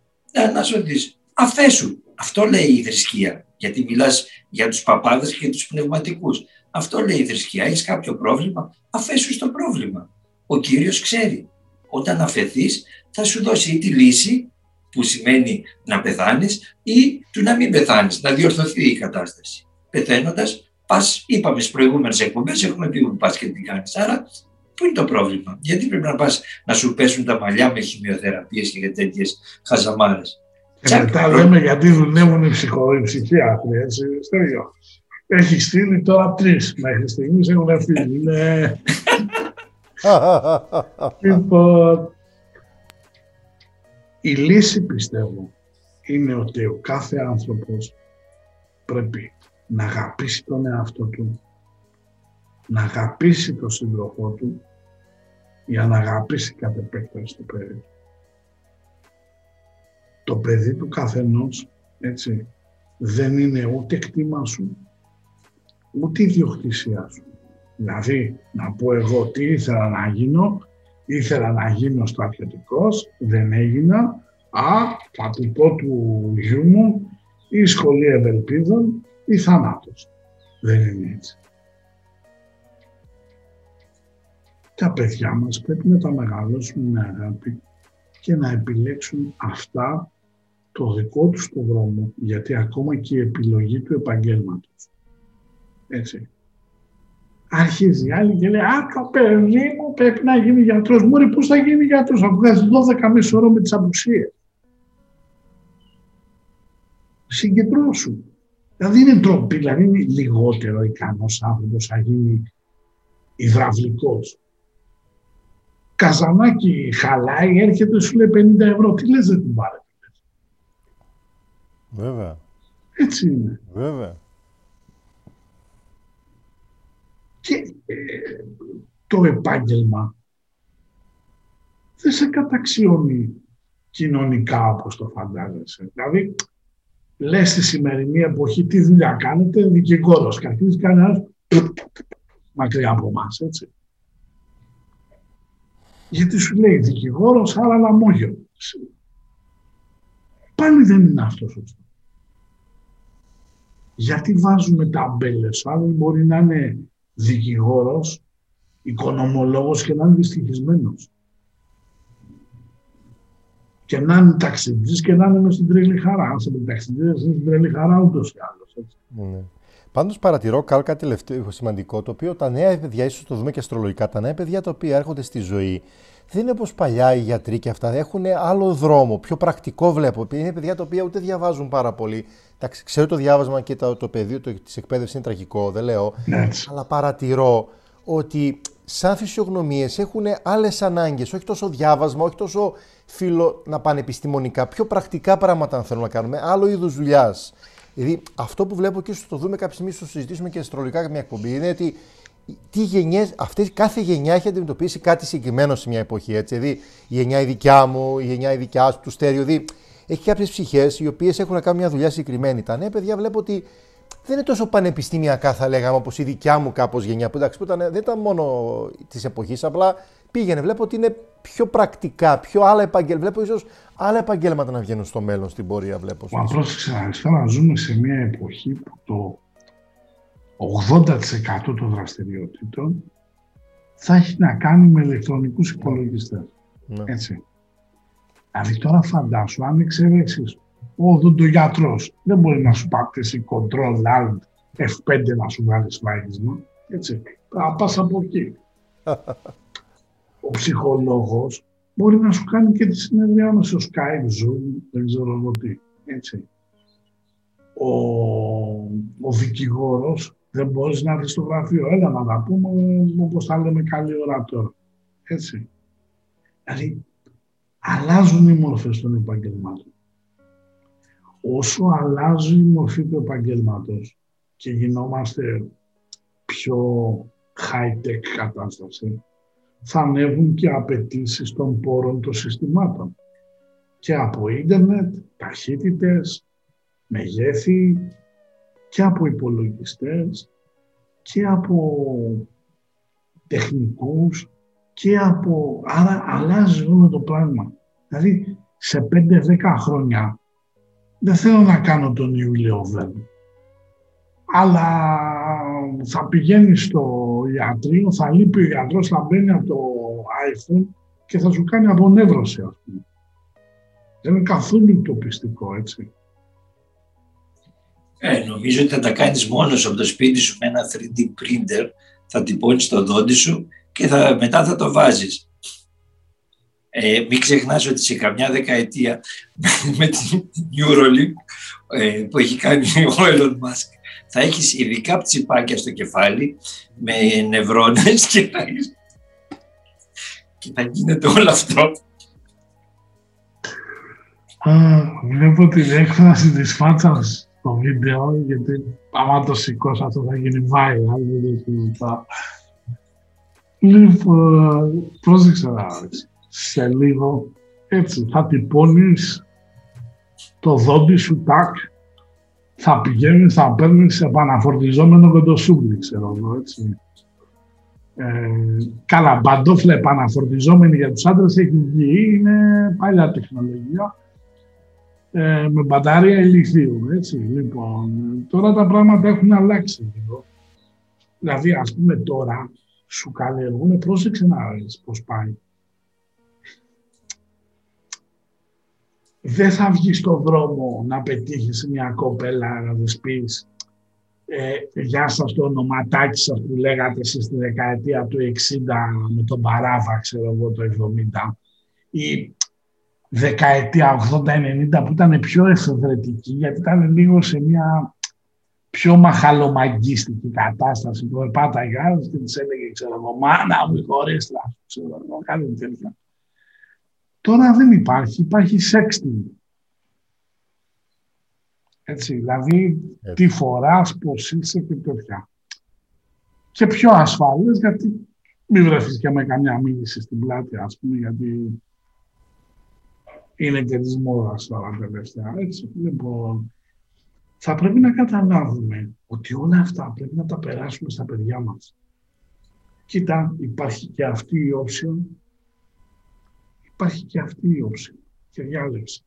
να σου δει. Αφέσου. Αυτό λέει η θρησκεία. Γιατί μιλάς για τους παπάδες και τους πνευματικούς. Αυτό λέει η θρησκεία. Έχεις κάποιο πρόβλημα, αφέσου στο πρόβλημα. Ο Κύριος ξέρει. Όταν αφαιθείς θα σου δώσει ή τη λύση που σημαίνει να πεθάνεις ή του να μην πεθάνεις, να διορθωθεί η κατάσταση. Πεθαίνοντας, πας, είπαμε στις προηγούμενες εκπομπές, έχουμε πει που πας και τι κάνεις. Άρα, πού είναι το πρόβλημα; Γιατί πρέπει να πας να σου πέσουν τα μαλλιά με χημειοθεραπείες και τέτοιες χαζαμάρες; Και μετά λέμε γιατί δουλεύουν οι ψυχιάτροι, έτσι, Στέργιο. Έχει στείλει τώρα τρεις μέχρι στιγμής έχουν φύγει. Είναι... [laughs] λοιπόν, η λύση πιστεύω είναι ότι ο κάθε άνθρωπος πρέπει να αγαπήσει τον εαυτό του, να αγαπήσει τον σύντροφό του για να αγαπήσει κατ' επέκταση το παιδί Το παιδί του καθενός, έτσι, δεν είναι ούτε κτήμα σου, ούτε ιδιοκτησία σου. Δηλαδή, να πω εγώ τι ήθελα να γίνω, ήθελα να γίνω στρατιωτικός, δεν έγινα, α, θα του πω του γιού μου, η σχολή ευελπίδων ή θανάτος. Δεν είναι έτσι. Τα παιδιά μας πρέπει να τα μεγαλώσουν με αγάπη και να επιλέξουν αυτά το δικό τους το δρόμο, γιατί ακόμα και η επιλογή του επαγγέλματος έτσι. Αρχίζει η άλλη και λέει «Α, το παιδί μου πρέπει να γίνει γιατρός». Μου ρε, πώς θα γίνει γιατρός, αφού βγάζει 12 μισό ώρα με τις απουσίες. Συγκεντρώσου. Δηλαδή είναι ντροπή, δηλαδή είναι λιγότερο ικανός άνθρωπος να γίνει υδραυλικός. Καζανάκι χαλάει, έρχεται, σου λέει 50 ευρώ. Τι λες δεν την πάρετε. Βέβαια. Έτσι είναι. Βέβαια. και ε, το επάγγελμα δεν σε καταξιώνει κοινωνικά όπως το φαντάζεσαι. Δηλαδή, λες στη σημερινή εποχή τι δουλειά κάνετε, δικηγόρος και αρχίζει κανένας μακριά από εμάς, έτσι. Γιατί σου λέει δικηγόρος, άρα λαμόγιο. Πάλι δεν είναι αυτός σωστό. Γιατί βάζουμε τα αμπέλες, ο μπορεί να είναι δικηγόρος, οικονομολόγος και να είναι δυστυχισμένος. Και να είναι ταξιτζής και να είναι μες στην τρελή χαρά. Αν σε ταξιτζής, είναι στην τρελή χαρά ούτως ή άλλως. Έτσι. Ναι. Πάντως παρατηρώ κάτι τελευταίο σημαντικό, το οποίο τα νέα παιδιά, ίσως το δούμε και αστρολογικά, τα νέα παιδιά τα οποία έρχονται στη ζωή, δεν είναι όπως παλιά οι γιατροί και αυτά, έχουν άλλο δρόμο, πιο πρακτικό βλέπω. Είναι παιδιά τα οποία ούτε διαβάζουν πάρα πολύ, Εντάξει, ξέρω το διάβασμα και το, το πεδίο της εκπαίδευσης είναι τραγικό, δεν λέω. Ναι. Αλλά παρατηρώ ότι σαν φυσιογνωμίες έχουν άλλες ανάγκες. Όχι τόσο διάβασμα, όχι τόσο φίλο να πάνε επιστημονικά. Πιο πρακτικά πράγματα αν θέλουμε να κάνουμε. Άλλο είδους δουλειάς. Δηλαδή, αυτό που βλέπω και ίσω το δούμε κάποια στιγμή, στο συζητήσουμε και αστρολογικά μια εκπομπή, είναι ότι τι γενιές, αυτές, κάθε γενιά έχει αντιμετωπίσει κάτι συγκεκριμένο σε μια εποχή. Έτσι. Δηλαδή, η γενιά η δικιά μου, η γενιά η δικιά σου, του στέριο. Δηλαδή, έχει κάποιες ψυχές οι οποίες έχουν να κάνουν μια δουλειά συγκεκριμένη. Τα νέα παιδιά βλέπω ότι δεν είναι τόσο πανεπιστημιακά, θα λέγαμε, όπως η δικιά μου κάπως γενιά. Που εντάξει, που ήταν, δεν ήταν μόνο της εποχής, απλά πήγαινε. Βλέπω ότι είναι πιο πρακτικά, πιο άλλα επαγγέλματα. Βλέπω ίσως άλλα επαγγέλματα να βγαίνουν στο μέλλον στην πορεία. Βλέπω. Μα πρόσεξε, τώρα ζούμε σε μια εποχή που το 80% των δραστηριοτήτων θα έχει να κάνει με ηλεκτρονικούς υπολογιστές. Ναι. Έτσι. Δηλαδή τώρα φαντάσου, αν εξαιρέσεις ο το γιατρό δεν μπορεί να σου πατήσει control alt F5 να σου βγάλει σφάγισμα. Έτσι. Θα πας από εκεί. [laughs] ο ψυχολόγος μπορεί να σου κάνει και τη συνεδριά μας στο Skype, Zoom, δεν ξέρω εγώ τι. Έτσι. Ο, ο δικηγόρος δεν μπορείς να έρθει στο γραφείο. Έλα να τα πούμε όπως θα λέμε καλή ώρα τώρα. Έτσι. Δηλαδή αλλάζουν οι μορφές των επαγγελμάτων. Όσο αλλάζει η μορφή του επαγγέλματος και γινόμαστε πιο high-tech κατάσταση, θα ανέβουν και απαιτήσεις των πόρων των συστημάτων. Και από ίντερνετ, ταχύτητες, μεγέθη, και από υπολογιστές, και από τεχνικούς, και από... Άρα αλλάζει όλο το πράγμα. Δηλαδή, σε 5-10 χρόνια δεν θέλω να κάνω τον Ιούλιο Βέρν. αλλά θα πηγαίνει στο ιατρείο, θα λείπει ο γιατρός, θα μπαίνει από το iPhone και θα σου κάνει απονεύρωση, ας πούμε. Δεν είναι καθόλου το πιστικό, έτσι. Ε, νομίζω ότι θα τα κάνεις μόνος από το σπίτι σου με ένα 3D printer, θα τυπώνεις το δόντι σου και θα, μετά θα το βάζεις. Ε, μην ξεχνάς ότι σε καμιά δεκαετία [laughs] με την Neuralink ε, που έχει κάνει [laughs] ο Elon Musk θα έχεις ειδικά τσιπάκια στο κεφάλι με νευρώνες και θα, και θα γίνεται όλο αυτό. βλέπω την έκφραση της φάτσας στο βίντεο, γιατί άμα το σηκώσω αυτό θα γίνει viral, δεν το συζητάω. Λοιπόν, πρόσεξε να σε λίγο, έτσι, θα τυπώνεις το δόντι σου, τάκ, θα πηγαίνεις, θα παίρνεις επαναφορτιζόμενο κοντοσούβλι, ξέρω εγώ, έτσι. Ε, καλά, παντόφλα επαναφορτιζόμενη για τους άντρες έχει βγει, είναι παλιά τεχνολογία, ε, με μπαταρία ηλικίου, έτσι. Λοιπόν, τώρα τα πράγματα έχουν αλλάξει λίγο. Δηλαδή, ας πούμε τώρα, σου καλλιεργούν, πρόσεξε να δεις πώς πάει. δεν θα βγεις στον δρόμο να πετύχεις μια κοπέλα να της πεις ε, γεια σας το ονοματάκι σας που λέγατε εσείς στη δεκαετία του 60 με τον Παράβα, ξέρω εγώ, το 70 ή δεκαετία 80-90 που ήταν πιο εφευρετική γιατί ήταν λίγο σε μια πιο μαχαλομαγκίστικη κατάσταση που επάταγε άλλος και της έλεγε ξέρω εγώ μάνα μου χωρίς ξέρω εγώ κάτι τέτοια Τώρα δεν υπάρχει, υπάρχει sexting. Έτσι, δηλαδή τι φοράς, πώς είσαι και τέτοια. Και πιο ασφαλές γιατί μην βρεθείς και με καμιά μίληση στην πλάτη, ας πούμε, γιατί είναι και της μόδας τώρα τελευταία. Έτσι, λοιπόν, θα πρέπει να καταλάβουμε ότι όλα αυτά πρέπει να τα περάσουμε στα παιδιά μας. Κοίτα, υπάρχει και αυτή η όψη υπάρχει και αυτή η όψη και διάλεξη.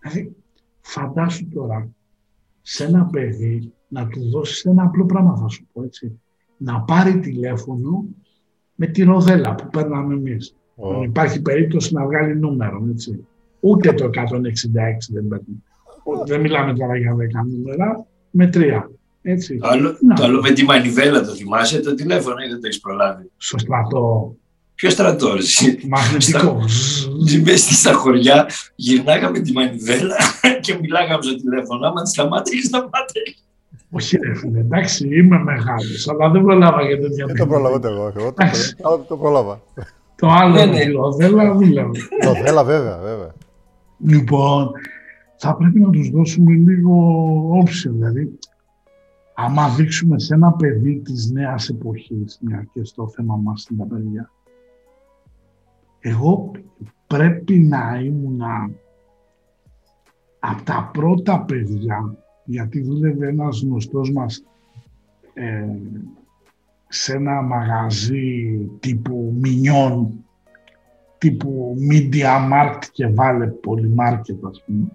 Δηλαδή, φαντάσου τώρα σε ένα παιδί να του δώσεις ένα απλό πράγμα θα σου πω έτσι. Να πάρει τηλέφωνο με τη ροδέλα που παίρναμε εμείς. Oh. Υπάρχει περίπτωση να βγάλει νούμερο, έτσι. Ούτε το 166 δεν παίρνει. Δεν μιλάμε τώρα για 10 νούμερα, με τρία. Έτσι. Το άλλο, το άλλο με τη μανιβέλα το θυμάσαι το τηλέφωνο ή δεν το έχεις προλάβει; Στο στρατό. Ποιος στρατός, Μαγνητικό. [laughs] Μέσα στα χωριά γυρνάγαμε τη μανιβέλα [laughs] και μιλάγαμε στο τηλέφωνο. Άμα τη σταμάτησε, σταμάτησε. Όχι, ρε φίλε, εντάξει, είμαι μεγάλος, αλλά δεν προλάβα για τέτοια Δεν το προλάβα εγώ. Εγώ το, το προλάβα. Το άλλο ναι, ναι. το Δέλα δούλευε. Το Δέλα, βέβαια, βέβαια. Λοιπόν, θα πρέπει να τους δώσουμε λίγο όψη, δηλαδή. Άμα δείξουμε σε ένα παιδί της νέας εποχής, μια και στο θέμα μας είναι τα παιδιά, εγώ πρέπει να ήμουν από τα πρώτα παιδιά, γιατί δούλευε ένας γνωστός μας ε, σε ένα μαγαζί τύπου Μινιόν, τύπου Media Markt και βάλε Polymarket ας πούμε.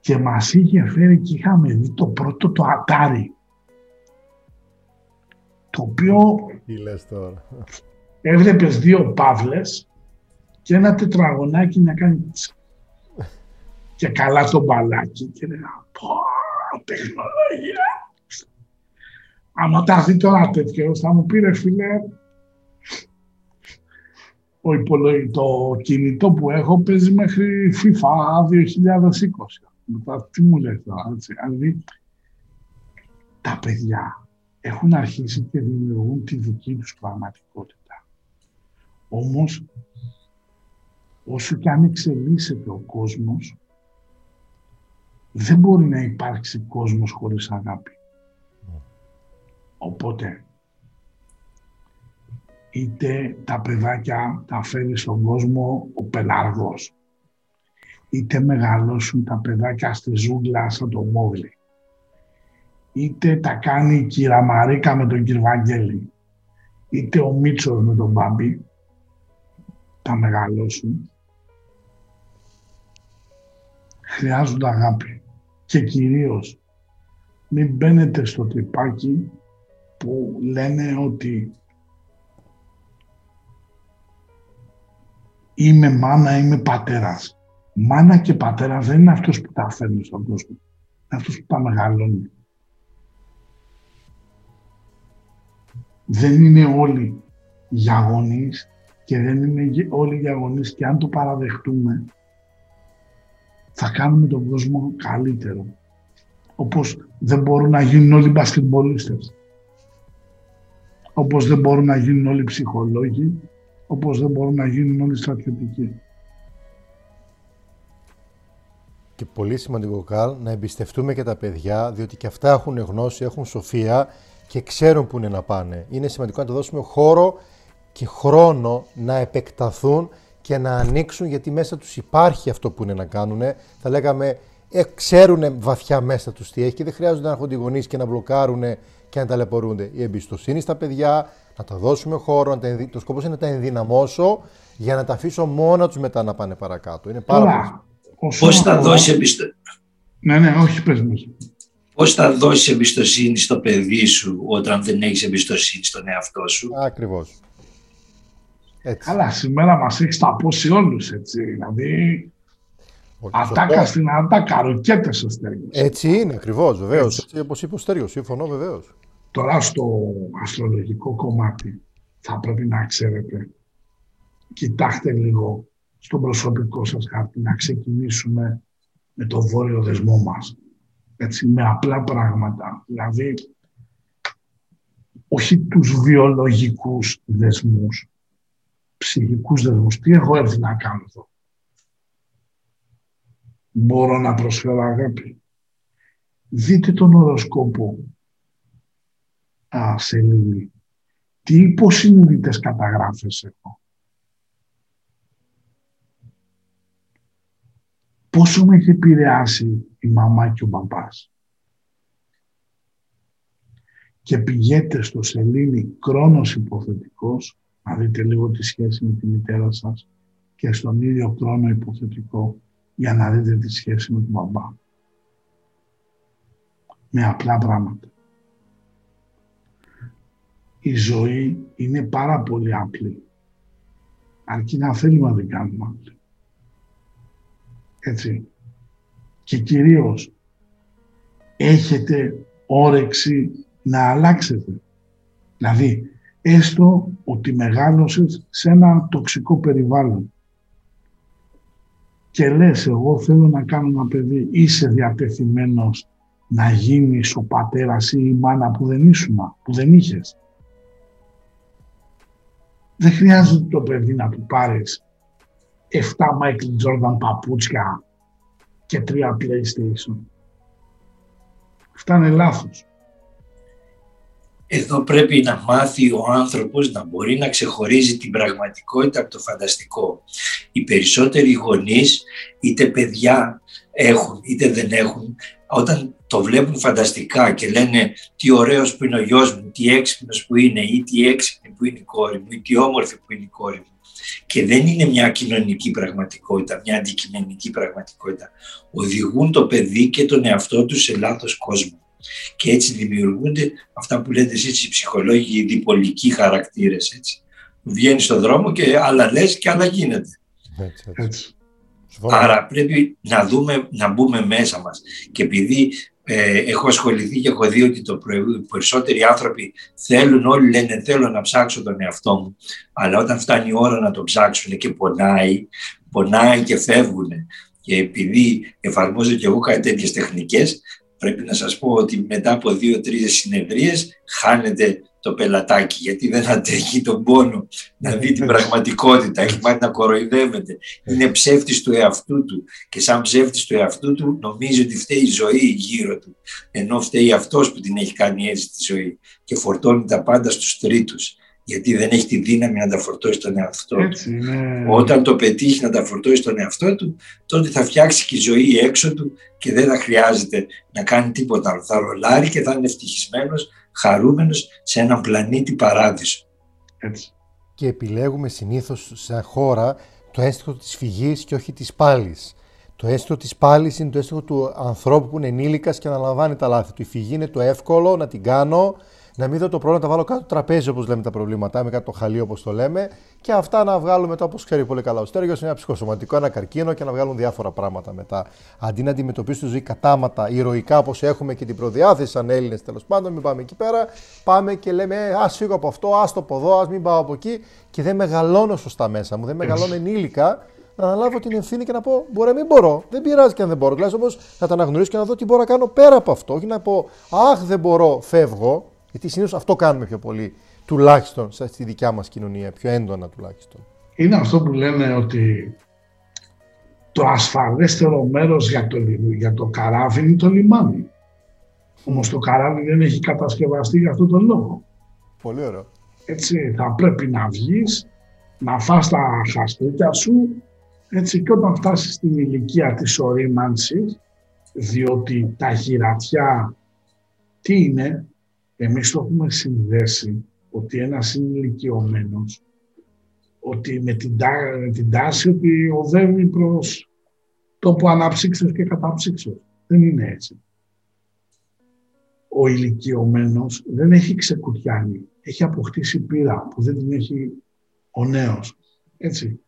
Και μας είχε φέρει και είχαμε δει το πρώτο το Atari. Το οποίο... Τι λες τώρα έβλεπες δύο παύλες και ένα τετραγωνάκι να κάνει [laughs] και καλά το μπαλάκι και έλεγα πω τεχνολογία άμα τα δει τώρα τέτοιο θα μου πήρε φίλε ο το κινητό που έχω παίζει μέχρι FIFA 2020. τι μου λέει τώρα, έτσι. Δηλαδή, τα παιδιά έχουν αρχίσει και δημιουργούν τη δική τους πραγματικότητα. Όμως, όσο και αν εξελίσσεται ο κόσμος, δεν μπορεί να υπάρξει κόσμος χωρίς αγάπη. Οπότε, είτε τα παιδάκια τα φέρει στον κόσμο ο πελαργός, είτε μεγαλώσουν τα παιδάκια στη ζούγκλα σαν το μόβλι, είτε τα κάνει η κυρα Μαρίκα με τον κύριο Βαγγέλη, είτε ο Μίτσος με τον Μπάμπη, θα μεγαλώσουν χρειάζονται αγάπη. Και κυρίως μην μπαίνετε στο τρυπάκι που λένε ότι είμαι μάνα, είμαι πατέρας. Μάνα και πατέρας δεν είναι αυτός που τα φέρνει στον κόσμο. Είναι αυτός που τα μεγαλώνει. Δεν είναι όλοι για γονείς και δεν είναι όλοι για γονείς και αν το παραδεχτούμε θα κάνουμε τον κόσμο καλύτερο. Όπως δεν μπορούν να γίνουν όλοι μπασκετμπολίστες. Όπως δεν μπορούν να γίνουν όλοι ψυχολόγοι. Όπως δεν μπορούν να γίνουν όλοι στρατιωτικοί. Και πολύ σημαντικό, Καλ, να εμπιστευτούμε και τα παιδιά, διότι και αυτά έχουν γνώση, έχουν σοφία και ξέρουν που είναι να πάνε. Είναι σημαντικό να το δώσουμε χώρο και χρόνο να επεκταθούν και να ανοίξουν, γιατί μέσα τους υπάρχει αυτό που είναι να κάνουν. Θα λέγαμε, ε, ξέρουν βαθιά μέσα τους τι έχει και δεν χρειάζονται να έχουν γονείς και να μπλοκάρουν και να ταλαιπωρούνται. Η εμπιστοσύνη στα παιδιά, να τα δώσουμε χώρο, να τα το σκοπός είναι να τα ενδυναμώσω για να τα αφήσω μόνα τους μετά να πάνε παρακάτω. Είναι πάρα πολύ. Πώς θα δώσει εμπιστοσύνη. Ναι, ναι, όχι πες Πώς θα δώσει εμπιστοσύνη στο παιδί σου όταν δεν έχεις εμπιστοσύνη στον εαυτό σου; Ακριβώς. Έτσι. Καλά, σήμερα μας έχεις ταπώσει όλους, έτσι. Δηλαδή, ατάκα στην ατάκα, ροκέτες ο Στέργιος. Έτσι είναι, ακριβώς, βεβαίως. Έτσι, όπως είπε ο Στέργιος, συμφωνώ βεβαίως. Τώρα στο αστρολογικό κομμάτι θα πρέπει να ξέρετε, κοιτάξτε λίγο στον προσωπικό σας χάρτη, να ξεκινήσουμε με το βόρειο δεσμό μας. Έτσι, με απλά πράγματα. Δηλαδή, όχι τους βιολογικούς δεσμούς, ψυχικούς δεσμούς. Τι έχω έρθει να κάνω εδώ; Μπορώ να προσφέρω αγάπη. Δείτε τον οροσκόπο α, σελήνη. Τι υποσυνείδητες καταγράφες έχω. Πόσο με έχει επηρεάσει η μαμά και ο μπαμπάς. Και πηγαίνετε στο σελήνη κρόνος υποθετικός να δείτε λίγο τη σχέση με τη μητέρα σας και στον ίδιο χρόνο υποθετικό για να δείτε τη σχέση με τον μπαμπά. Με απλά πράγματα. Η ζωή είναι πάρα πολύ απλή. Αρκεί να θέλουμε να την κάνουμε απλή. Έτσι. Και κυρίως έχετε όρεξη να αλλάξετε. Δηλαδή, έστω ότι μεγάλωσες σε ένα τοξικό περιβάλλον και λες εγώ θέλω να κάνω ένα παιδί, είσαι διατεθειμένος να γίνεις ο πατέρας ή η μάνα που δεν ήσουν, που δεν είχες. Δεν χρειάζεται το παιδί να του πάρεις 7 Michael Jordan παπούτσια και 3 PlayStation. Αυτά είναι λάθος. Εδώ πρέπει να μάθει ο άνθρωπος να μπορεί να ξεχωρίζει την πραγματικότητα από το φανταστικό. Οι περισσότεροι γονείς, είτε παιδιά έχουν είτε δεν έχουν, όταν το βλέπουν φανταστικά και λένε τι ωραίος που είναι ο γιος μου, τι έξυπνος που είναι ή τι έξυπνη που είναι η κόρη μου ή τι όμορφη που είναι η κόρη μου και δεν είναι μια κοινωνική πραγματικότητα, μια αντικειμενική πραγματικότητα. Οδηγούν το παιδί και τον εαυτό του σε λάθος κόσμο. Και έτσι δημιουργούνται αυτά που λέτε εσείς οι ψυχολόγοι, οι διπολικοί χαρακτήρες. Έτσι. Βγαίνεις στον δρόμο και άλλα λες και άλλα γίνεται. Έτσι, έτσι. Άρα πρέπει να δούμε, να μπούμε μέσα μας. Και επειδή ε, έχω ασχοληθεί και έχω δει ότι το οι περισσότεροι άνθρωποι θέλουν, όλοι λένε θέλω να ψάξω τον εαυτό μου, αλλά όταν φτάνει η ώρα να το ψάξουν και πονάει, πονάει και φεύγουν. Και επειδή εφαρμόζω και εγώ κάτι τέτοιες τεχνικές, πρέπει να σας πω ότι μετά από δύο-τρεις συνεδρίες χάνεται το πελατάκι γιατί δεν αντέχει τον πόνο να δει την πραγματικότητα, έχει μάθει να κοροϊδεύεται. Είναι ψεύτης του εαυτού του. Και σαν ψεύτης του εαυτού του νομίζει ότι φταίει η ζωή γύρω του. Ενώ φταίει αυτός που την έχει κάνει έτσι τη ζωή και φορτώνει τα πάντα στους τρίτους γιατί δεν έχει τη δύναμη να τα φορτώσει στον εαυτό του. Όταν το πετύχει να τα φορτώσει στον εαυτό του, τότε θα φτιάξει και η ζωή έξω του και δεν θα χρειάζεται να κάνει τίποτα άλλο. Θα ρολάρει και θα είναι ευτυχισμένος, χαρούμενος σε έναν πλανήτη παράδεισο. Έτσι. Και επιλέγουμε συνήθως σε χώρα το αίσθητο της φυγής και όχι της πάλης. Το αίσθητο της πάλης είναι το αίσθητο του ανθρώπου που είναι ενήλικας και αναλαμβάνει τα λάθη του. Η φυγή είναι το εύκολο να την κάνω, να μην δω το πρόβλημα, να τα βάλω κάτω το τραπέζι όπως λέμε τα προβλήματά, με κάτω το χαλί όπως το λέμε, και αυτά να βγάλουμε μετά όπως ξέρει πολύ καλά ο Στέργιο, ένα ψυχοσωματικό, ένα καρκίνο και να βγάλουν διάφορα πράγματα μετά. Αντί να αντιμετωπίσουν τη ζωή κατάματα, ηρωικά όπως έχουμε και την προδιάθεση σαν Έλληνες τέλος πάντων, μην πάμε εκεί πέρα, πάμε και λέμε Α φύγω από αυτό, ας το από εδώ, ας μην πάω από εκεί και δεν μεγαλώνω σωστά μέσα μου, δεν μεγαλώνω ενήλικα να αναλάβω την ευθύνη και να πω: Μπορεί να μην μπορώ. Δεν πειράζει και αν δεν μπορώ. Τουλάχιστον όμω να τα αναγνωρίσω και να δω τι μπορώ να κάνω πέρα από αυτό. Όχι να πω: Αχ, δεν μπορώ, φεύγω. Γιατί συνήθως αυτό κάνουμε πιο πολύ. Τουλάχιστον στη δικιά μας κοινωνία, πιο έντονα τουλάχιστον. Είναι αυτό που λένε ότι το ασφαλέστερο μέρος για το, για το καράβι είναι το λιμάνι. Όμως το καράβι δεν έχει κατασκευαστεί για αυτόν τον λόγο. Πολύ ωραίο. Έτσι, θα πρέπει να βγεις, να φας τα χαστούκια σου, έτσι, και όταν φτάσεις στην ηλικία της ορίμανσης, διότι τα γυρατιά τι είναι, εμείς το έχουμε συνδέσει ότι ένας είναι ηλικιωμένος, ότι με την, την τάση ότι οδεύει προς τόπο αναψύξεως και καταψύξεως. Δεν είναι έτσι. Ο ηλικιωμένος δεν έχει ξεκουτιάνει. Έχει αποκτήσει πείρα που δεν την έχει ο νέος. Έτσι.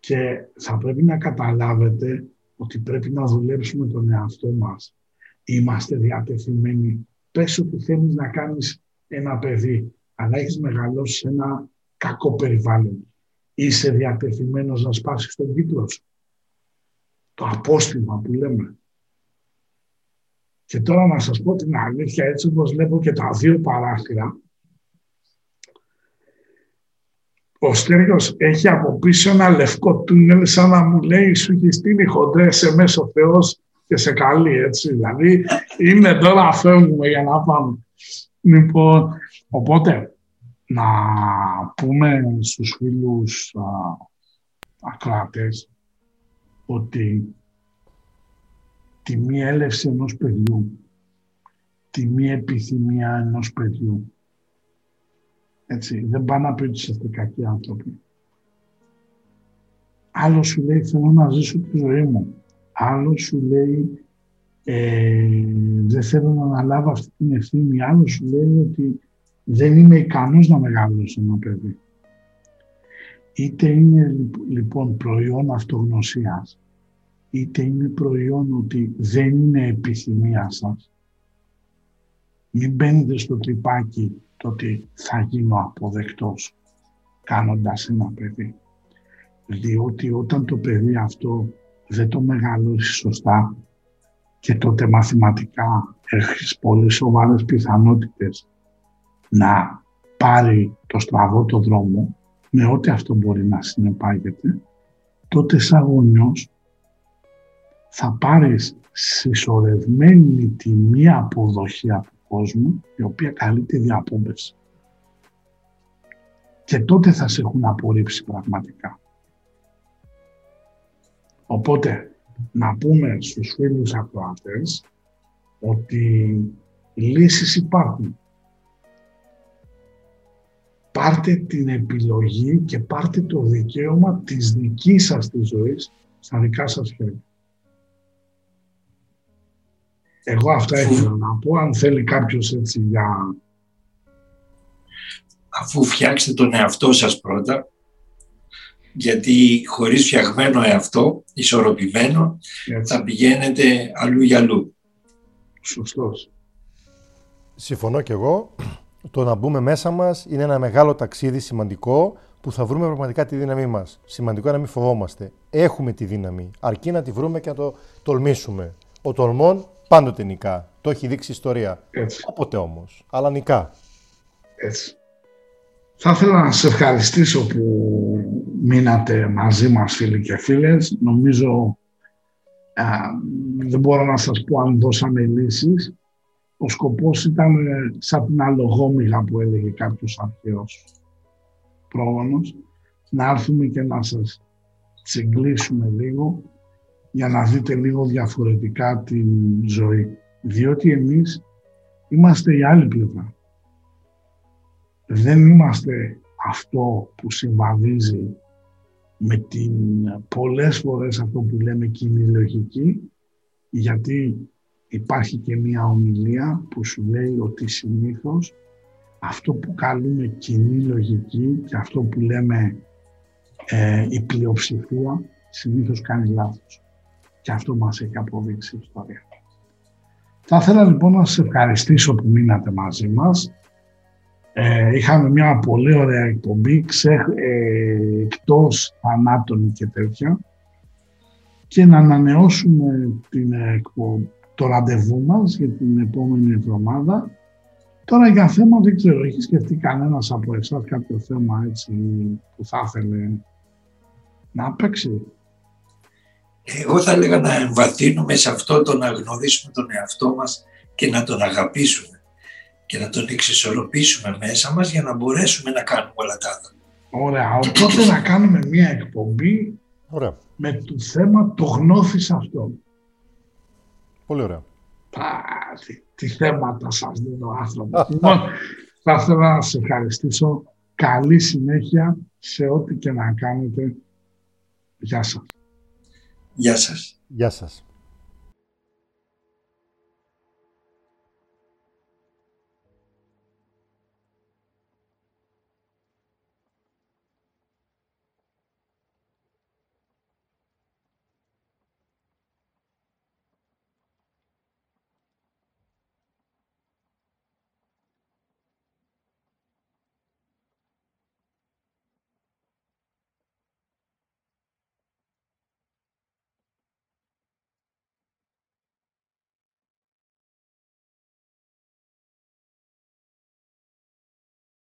Και θα πρέπει να καταλάβετε ότι πρέπει να δουλέψουμε τον εαυτό μας. Είμαστε διατεθειμένοι. Πες ότι θέλεις να κάνεις ένα παιδί, αλλά έχεις μεγαλώσει σε ένα κακό περιβάλλον. Είσαι διατεθειμένος να σπάσεις τον κύκλο σου. Το απόστημα που λέμε. Και τώρα να σας πω την αλήθεια, έτσι όπως βλέπω και τα δύο παράθυρα, ο Στέργος έχει από πίσω ένα λευκό τούνελ σαν να μου λέει σου έχει στείλει χοντρές σε μέσο Θεός και σε καλή έτσι. Δηλαδή είναι τώρα φεύγουμε για να πάμε. Λοιπόν, οπότε να πούμε στους φίλους α, ακράτες ότι τη μη έλευση ενός παιδιού, τη μη επιθυμία ενός παιδιού έτσι, δεν πάει να πει ότι είστε κακοί άνθρωποι. Άλλος σου λέει θέλω να ζήσω τη ζωή μου. Άλλος σου λέει ε, δεν θέλω να αναλάβω αυτή την ευθύνη. Άλλος σου λέει ότι δεν είμαι ικανός να μεγαλώσω ένα παιδί. Είτε είναι λοιπόν προϊόν αυτογνωσίας, είτε είναι προϊόν ότι δεν είναι επιθυμία σας. Μην μπαίνετε στο τρυπάκι το ότι θα γίνω αποδεκτός κάνοντας ένα παιδί. Διότι όταν το παιδί αυτό δεν το μεγαλώσει σωστά και τότε μαθηματικά έχεις πολύ σοβαρές πιθανότητες να πάρει το στραβό το δρόμο με ό,τι αυτό μπορεί να συνεπάγεται, τότε σαν γονιός θα πάρεις συσσωρευμένη τιμή αποδοχή από κόσμου η οποία καλεί τη διαπόμπευση. Και τότε θα σε έχουν απορρίψει πραγματικά. Οπότε, να πούμε στους φίλους ακροατές ότι οι λύσεις υπάρχουν. Πάρτε την επιλογή και πάρτε το δικαίωμα της δικής σας της ζωής στα δικά σας χέρια. Εγώ αυτά ήθελα να πω. Αν θέλει κάποιος έτσι για... Αφού φτιάξετε τον εαυτό σας πρώτα, γιατί χωρίς φτιαγμένο εαυτό, ισορροπημένο, θα πηγαίνετε αλλού για αλλού. Σωστός. Συμφωνώ κι εγώ. Το να μπούμε μέσα μας είναι ένα μεγάλο ταξίδι σημαντικό που θα βρούμε πραγματικά τη δύναμή μας. Σημαντικό να μην φοβόμαστε. Έχουμε τη δύναμη, αρκεί να τη βρούμε και να το τολμήσουμε. Ο τολμών Πάντοτε νικά. Το έχει δείξει η ιστορία. Έτσι. Όποτε όμως. Αλλά νικά. Έτσι. Θα ήθελα να σας ευχαριστήσω που μείνατε μαζί μας φίλοι και φίλες. Νομίζω α, δεν μπορώ να σας πω αν δώσαμε λύσεις. Ο σκοπός ήταν σαν την αλογόμηγα που έλεγε κάποιος αρχαίος πρόγονος να έρθουμε και να σας τσιγκλίσουμε λίγο για να δείτε λίγο διαφορετικά τη ζωή. Διότι εμείς είμαστε η άλλη πλευρά. Δεν είμαστε αυτό που συμβαδίζει με την πολλές φορές αυτό που λέμε κοινή λογική, γιατί υπάρχει και μία ομιλία που σου λέει ότι συνήθως αυτό που καλούμε κοινή λογική και αυτό που λέμε ε, η πλειοψηφία συνήθως κάνει λάθος. Και αυτό μας έχει αποδείξει η ιστορία. Θα ήθελα λοιπόν να σας ευχαριστήσω που μείνατε μαζί μας. Ε, είχαμε μια πολύ ωραία εκπομπή, ξε, ε, εκτός θανάτων και τέτοια και να ανανεώσουμε την, το ραντεβού μας για την επόμενη εβδομάδα. Τώρα για θέμα δεν ξέρω, έχει σκεφτεί κανένας από εσάς κάποιο θέμα έτσι που θα ήθελε να παίξει; Εγώ θα έλεγα να εμβαθύνουμε σε αυτό το να γνωρίσουμε τον εαυτό μας και να τον αγαπήσουμε και να τον εξισορροπήσουμε μέσα μας για να μπορέσουμε να κάνουμε όλα τα άλλα. Ωραία, οπότε να κάνουμε μια εκπομπή ωραία. με το θέμα το γνώθεις αυτό. Πολύ ωραία. τι, θέματα σας δίνω άνθρωπο. λοιπόν, θα ήθελα να σε ευχαριστήσω. Καλή συνέχεια σε ό,τι και να κάνετε. Γεια σας. Γεια σας. Γεια σας.